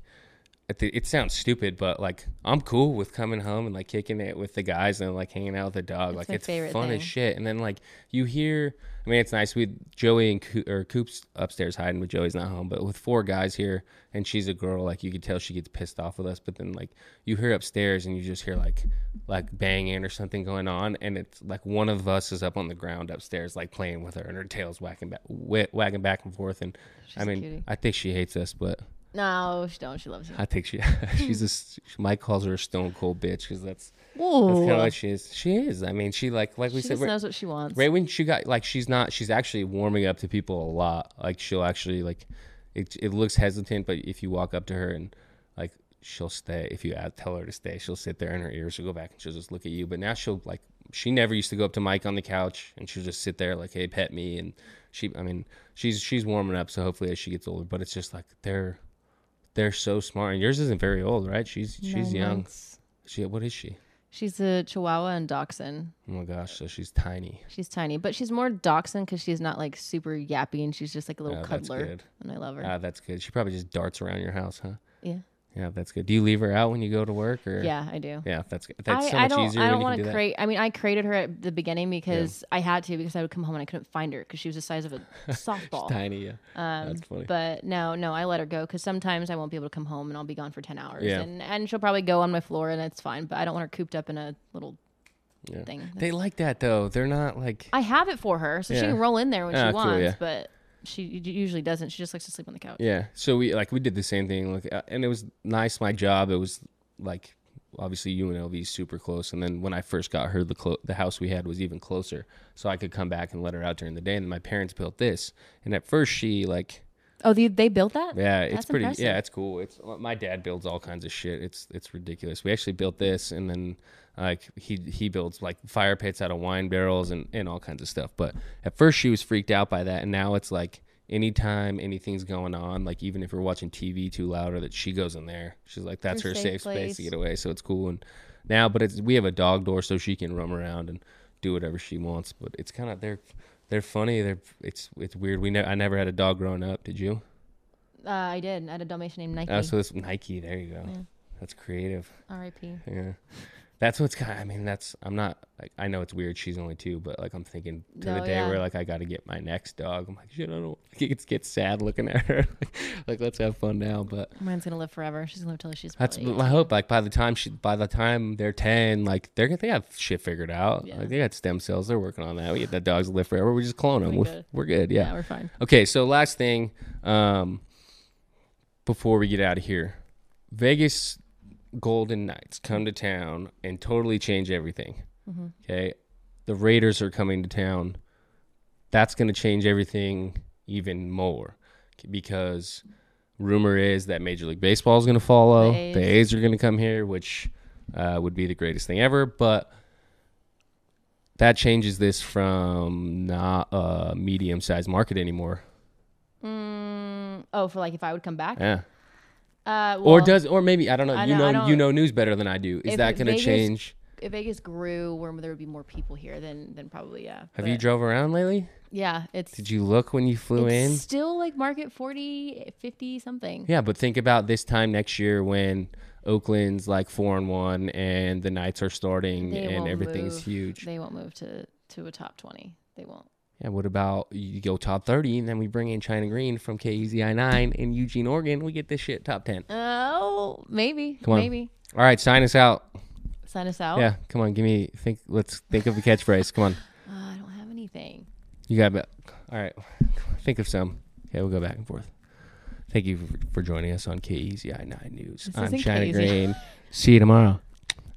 it sounds stupid, but like I'm cool with coming home and like kicking it with the guys and like hanging out with the dog. That's like it's fun thing. as shit. And then like you hear, I mean, it's nice. We Joey and Co- or Coop's upstairs hiding, but Joey's not home. But with four guys here, and she's a girl, like you could tell she gets pissed off with us. But then like you hear upstairs and you just hear like like banging or something going on, and it's like one of us is up on the ground upstairs, like playing with her, and her tail's whacking back, wh- wagging back and forth. And I mean. I think she hates us, but. No, she don't. She loves you. I think she she's a s- Mike calls her a stone cold bitch because that's that's Ooh. kind of what she is. She is. I mean, she like like we she said knows what she wants. right when she got like she's not she's actually warming up to people a lot. Like she'll actually like it. It looks hesitant, but if you walk up to her and like she'll stay. If you tell her to stay, she'll sit there in her ears. She'll go back and she'll just look at you. But now she'll like she never used to go up to Mike on the couch and she'll just sit there like hey pet me and she I mean she's she's warming up. So hopefully as she gets older, but it's just like they're they're so smart. And yours isn't very old, right? She's she's Nine young. months. She what is she? She's a Chihuahua and Dachshund. Oh my gosh, so she's tiny. She's tiny, but she's more Dachshund because she's not like super yappy and she's just like a little Oh, that's cuddler. good. And I love her. Ah, that's good. She probably just darts around your house, huh? yeah. Yeah, that's good. Do you leave her out when you go to work, or Yeah, I do. Yeah, that's good. That's I, so I much easier I don't want to that. crate. I mean, I created her at the beginning because I had to because I would come home and I couldn't find her because she was the size of a softball. Tiny, yeah. Um, That's funny. But no, no, I let her go because sometimes I won't be able to come home and I'll be gone for ten hours. Yeah. And and she'll probably go on my floor and it's fine. But I don't want her cooped up in a little Yeah. thing. They like that though. They're not like I have it for her so she can roll in there when Ah, she cool, wants. yeah. But she usually doesn't. She just likes to sleep on the couch. yeah. So we like we did the same thing. Like, uh, and it was nice. My job. It was like obviously UNLV is super close, and then when I first got her, the clo- the house we had was even closer, so I could come back and let her out during the day. And my parents built this, and at first she like Oh, they, they built that? Yeah, it's That's pretty. impressive. Yeah, it's cool. It's uh, my dad builds all kinds of shit. It's it's ridiculous. We actually built this, and then like he he builds like fire pits out of wine barrels and and all kinds of stuff. But at first she was freaked out by that, and now it's like anytime anything's going on, like even if we're watching TV too loud, or that she goes in there, she's like that's Your her safe safe space to get away. So it's cool. And now, but it's we have a dog door, so she can roam around and do whatever she wants. But it's kind of they're they're funny. They're it's it's weird. We ne- I never had a dog growing up. Did you? Uh, I did. I had a Dalmatian named Nike. Oh, so it's Nike. There you go. Yeah. That's creative. R.I.P. Yeah. That's what's kind. I mean, that's. I'm not. Like, I know it's weird. She's only two, but like, I'm thinking to the day yeah. where like I got to get my next dog. I'm like, shit. I don't. It gets get sad looking at her. like, let's have fun now. But Mine's gonna live forever. She's gonna live till she's. that's probably my hope. Like by the time she, by the time they're ten, like they're gonna, they have shit figured out. Yeah. Like they got stem cells. They're working on that. We get that dogs to live forever. We just clone them. We're We're, good. we're good. Yeah. yeah, we're fine. Okay, so last thing, um, before we get out of here, Vegas Golden Knights come to town and totally change everything. Mm-hmm. Okay, the Raiders are coming to town. That's going to change everything even more because rumor is that Major League Baseball is going to follow. The A's. The A's are going to come here, which uh, would be the greatest thing ever. But that changes this from not a medium sized market anymore. Mm, oh, for like if I would come back. Yeah. Uh, or does or maybe I don't know. I you know- know, you know news better than I do. Is If that going to change? if Vegas grew where there would be more people here, then then probably yeah. Have you drove around lately? Yeah, it's Did you look when you flew it's in? still like market 40, 50 something. Yeah, but think about this time next year when Oakland's like four and one and the Knights are starting They and everything's move. huge. They won't move to to a top twenty. They won't. Yeah, what about you go top thirty and then we bring in Chynna Greene from KEZI nine in Eugene, Oregon. We get this shit top ten. Oh, maybe, Come on. maybe. All right, sign us out. Sign us out. Yeah, come on, give me think. Let's think of a catchphrase. Come on, Uh, I don't have anything. you got it. All right, think of some. Okay, we'll go back and forth. Thank you for, for joining us on KEZI nine News. This I'm Chynna. Greene. See you tomorrow.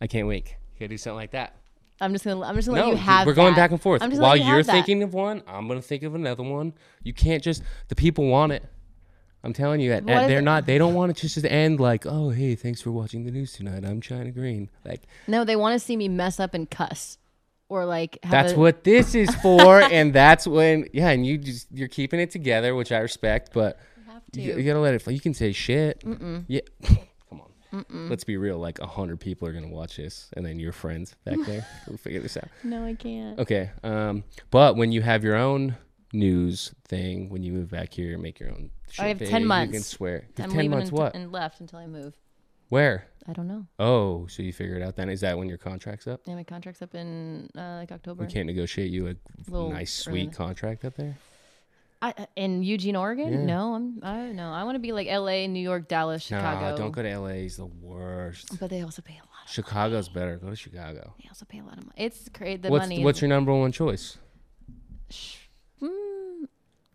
I can't wait. Can I do something like that? I'm just gonna. I'm just gonna No, let you have. we're going that. back and forth. I'm just While you you're have that. thinking of one, I'm gonna think of another one. You can't just. The people want it. I'm telling you, at, What they're it? not. They don't want it just to end like, oh, hey, thanks for watching the news tonight. I'm Chynna Greene. Like No, they want to see me mess up and cuss, or like. Have that's a- what this is for, and that's when yeah, and you just you're keeping it together, which I respect, but you, to. you gotta let it. fly. You can say shit. Mm-mm. Yeah. On. Let's be real. Like a hundred people are gonna watch this, and then your friends back there. we'll figure this out. No, I can't. Okay. Um, but when you have your own news thing, when you move back here, make your own. Shit have page, 10 You can months. swear. I'm 10 leaving months. What? and left until I move. Where? I don't know. Oh, so you figure it out then? Is that when your contract's up? Yeah, my contract's up in uh, like October. We can't negotiate you a Little nice, sweet early. contract up there. I, uh, in Eugene, Oregon? Yeah. No, I'm. I no. I want to be like L.A., New York, Dallas, Chicago. Nah, don't go to LA. It's the worst. But they also pay a lot. Of, Chicago's better. Go to Chicago. they also pay a lot of money. It's crazy. The what's money. what's your number one choice? Mm,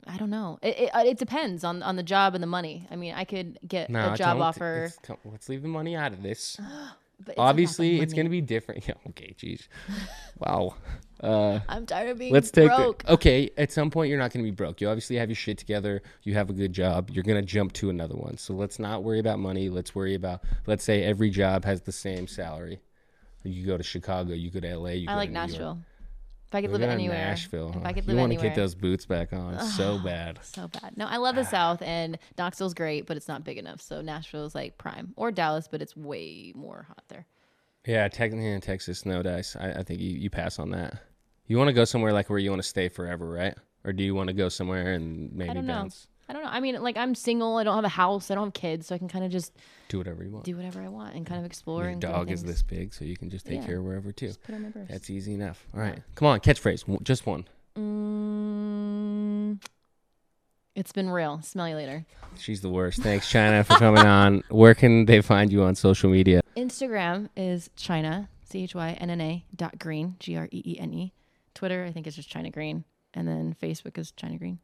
I don't know. It, it, uh, it depends on on the job and the money. I mean, I could get a job don't- offer. Let's leave the money out of this. it's Obviously, it's gonna be different. Yeah. Okay. Jeez. Wow. Uh, I'm tired of being let's take the, broke. okay at some point you're not going to be broke you obviously have your shit together you have a good job you're going to jump to another one so let's not worry about money let's worry about let's say every job has the same salary you go to chicago you go to la you I go like to New York. Nashville. If I could We're live anywhere. nashville If? I could you want to get those boots back on so bad So bad. No, I love the South, and Knoxville's great, but it's not big enough. So Nashville's like prime, or Dallas, but it's way more hot there. Yeah technically in texas no dice i, I think you, you pass on that you want to go somewhere like where you want to stay forever right or do you want to go somewhere and maybe I don't know. bounce I don't know. I mean, like I'm single. I don't have a house. I don't have kids, so I can kind of just do whatever you want do whatever I want and kind of explore. your and dog is this big so you can just take Yeah. care of wherever too Put on my purse. That's easy enough. All right. Come on, catchphrase. Just one. Mm, it's been real. Smell you later. She's the worst. Thanks, Chynna, for coming on. Where can they find you on social media? Instagram is Chynna C H Y N N A dot greene G R E E N E. Twitter I think is just Chynna Greene, and then Facebook is Chynna Greene,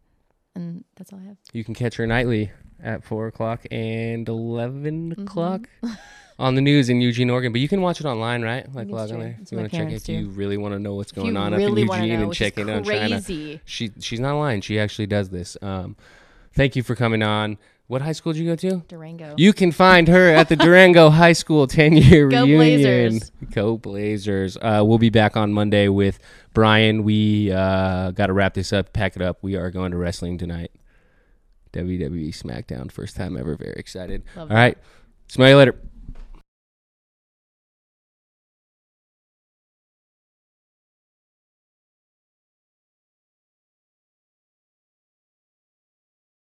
and that's all I have. You can catch her nightly at 4 o'clock and 11 Mm-hmm. o'clock on the news in Eugene, Oregon. But you can watch it online, right? Like log on there. You want to check if you really want to know what's going on really up in Eugene know, and check in on Chynna. She, she's not lying. She actually does this. Um, thank you for coming on. What high school did you go to? Durango. You can find her at the Durango High School 10 year Go reunion. Blazers. Go Blazers. Uh, we'll be back on Monday with Brian. We uh, got to wrap this up, pack it up. We are going to wrestling tonight. WWE SmackDown. First time ever. Very excited. Love All right. Smell you later.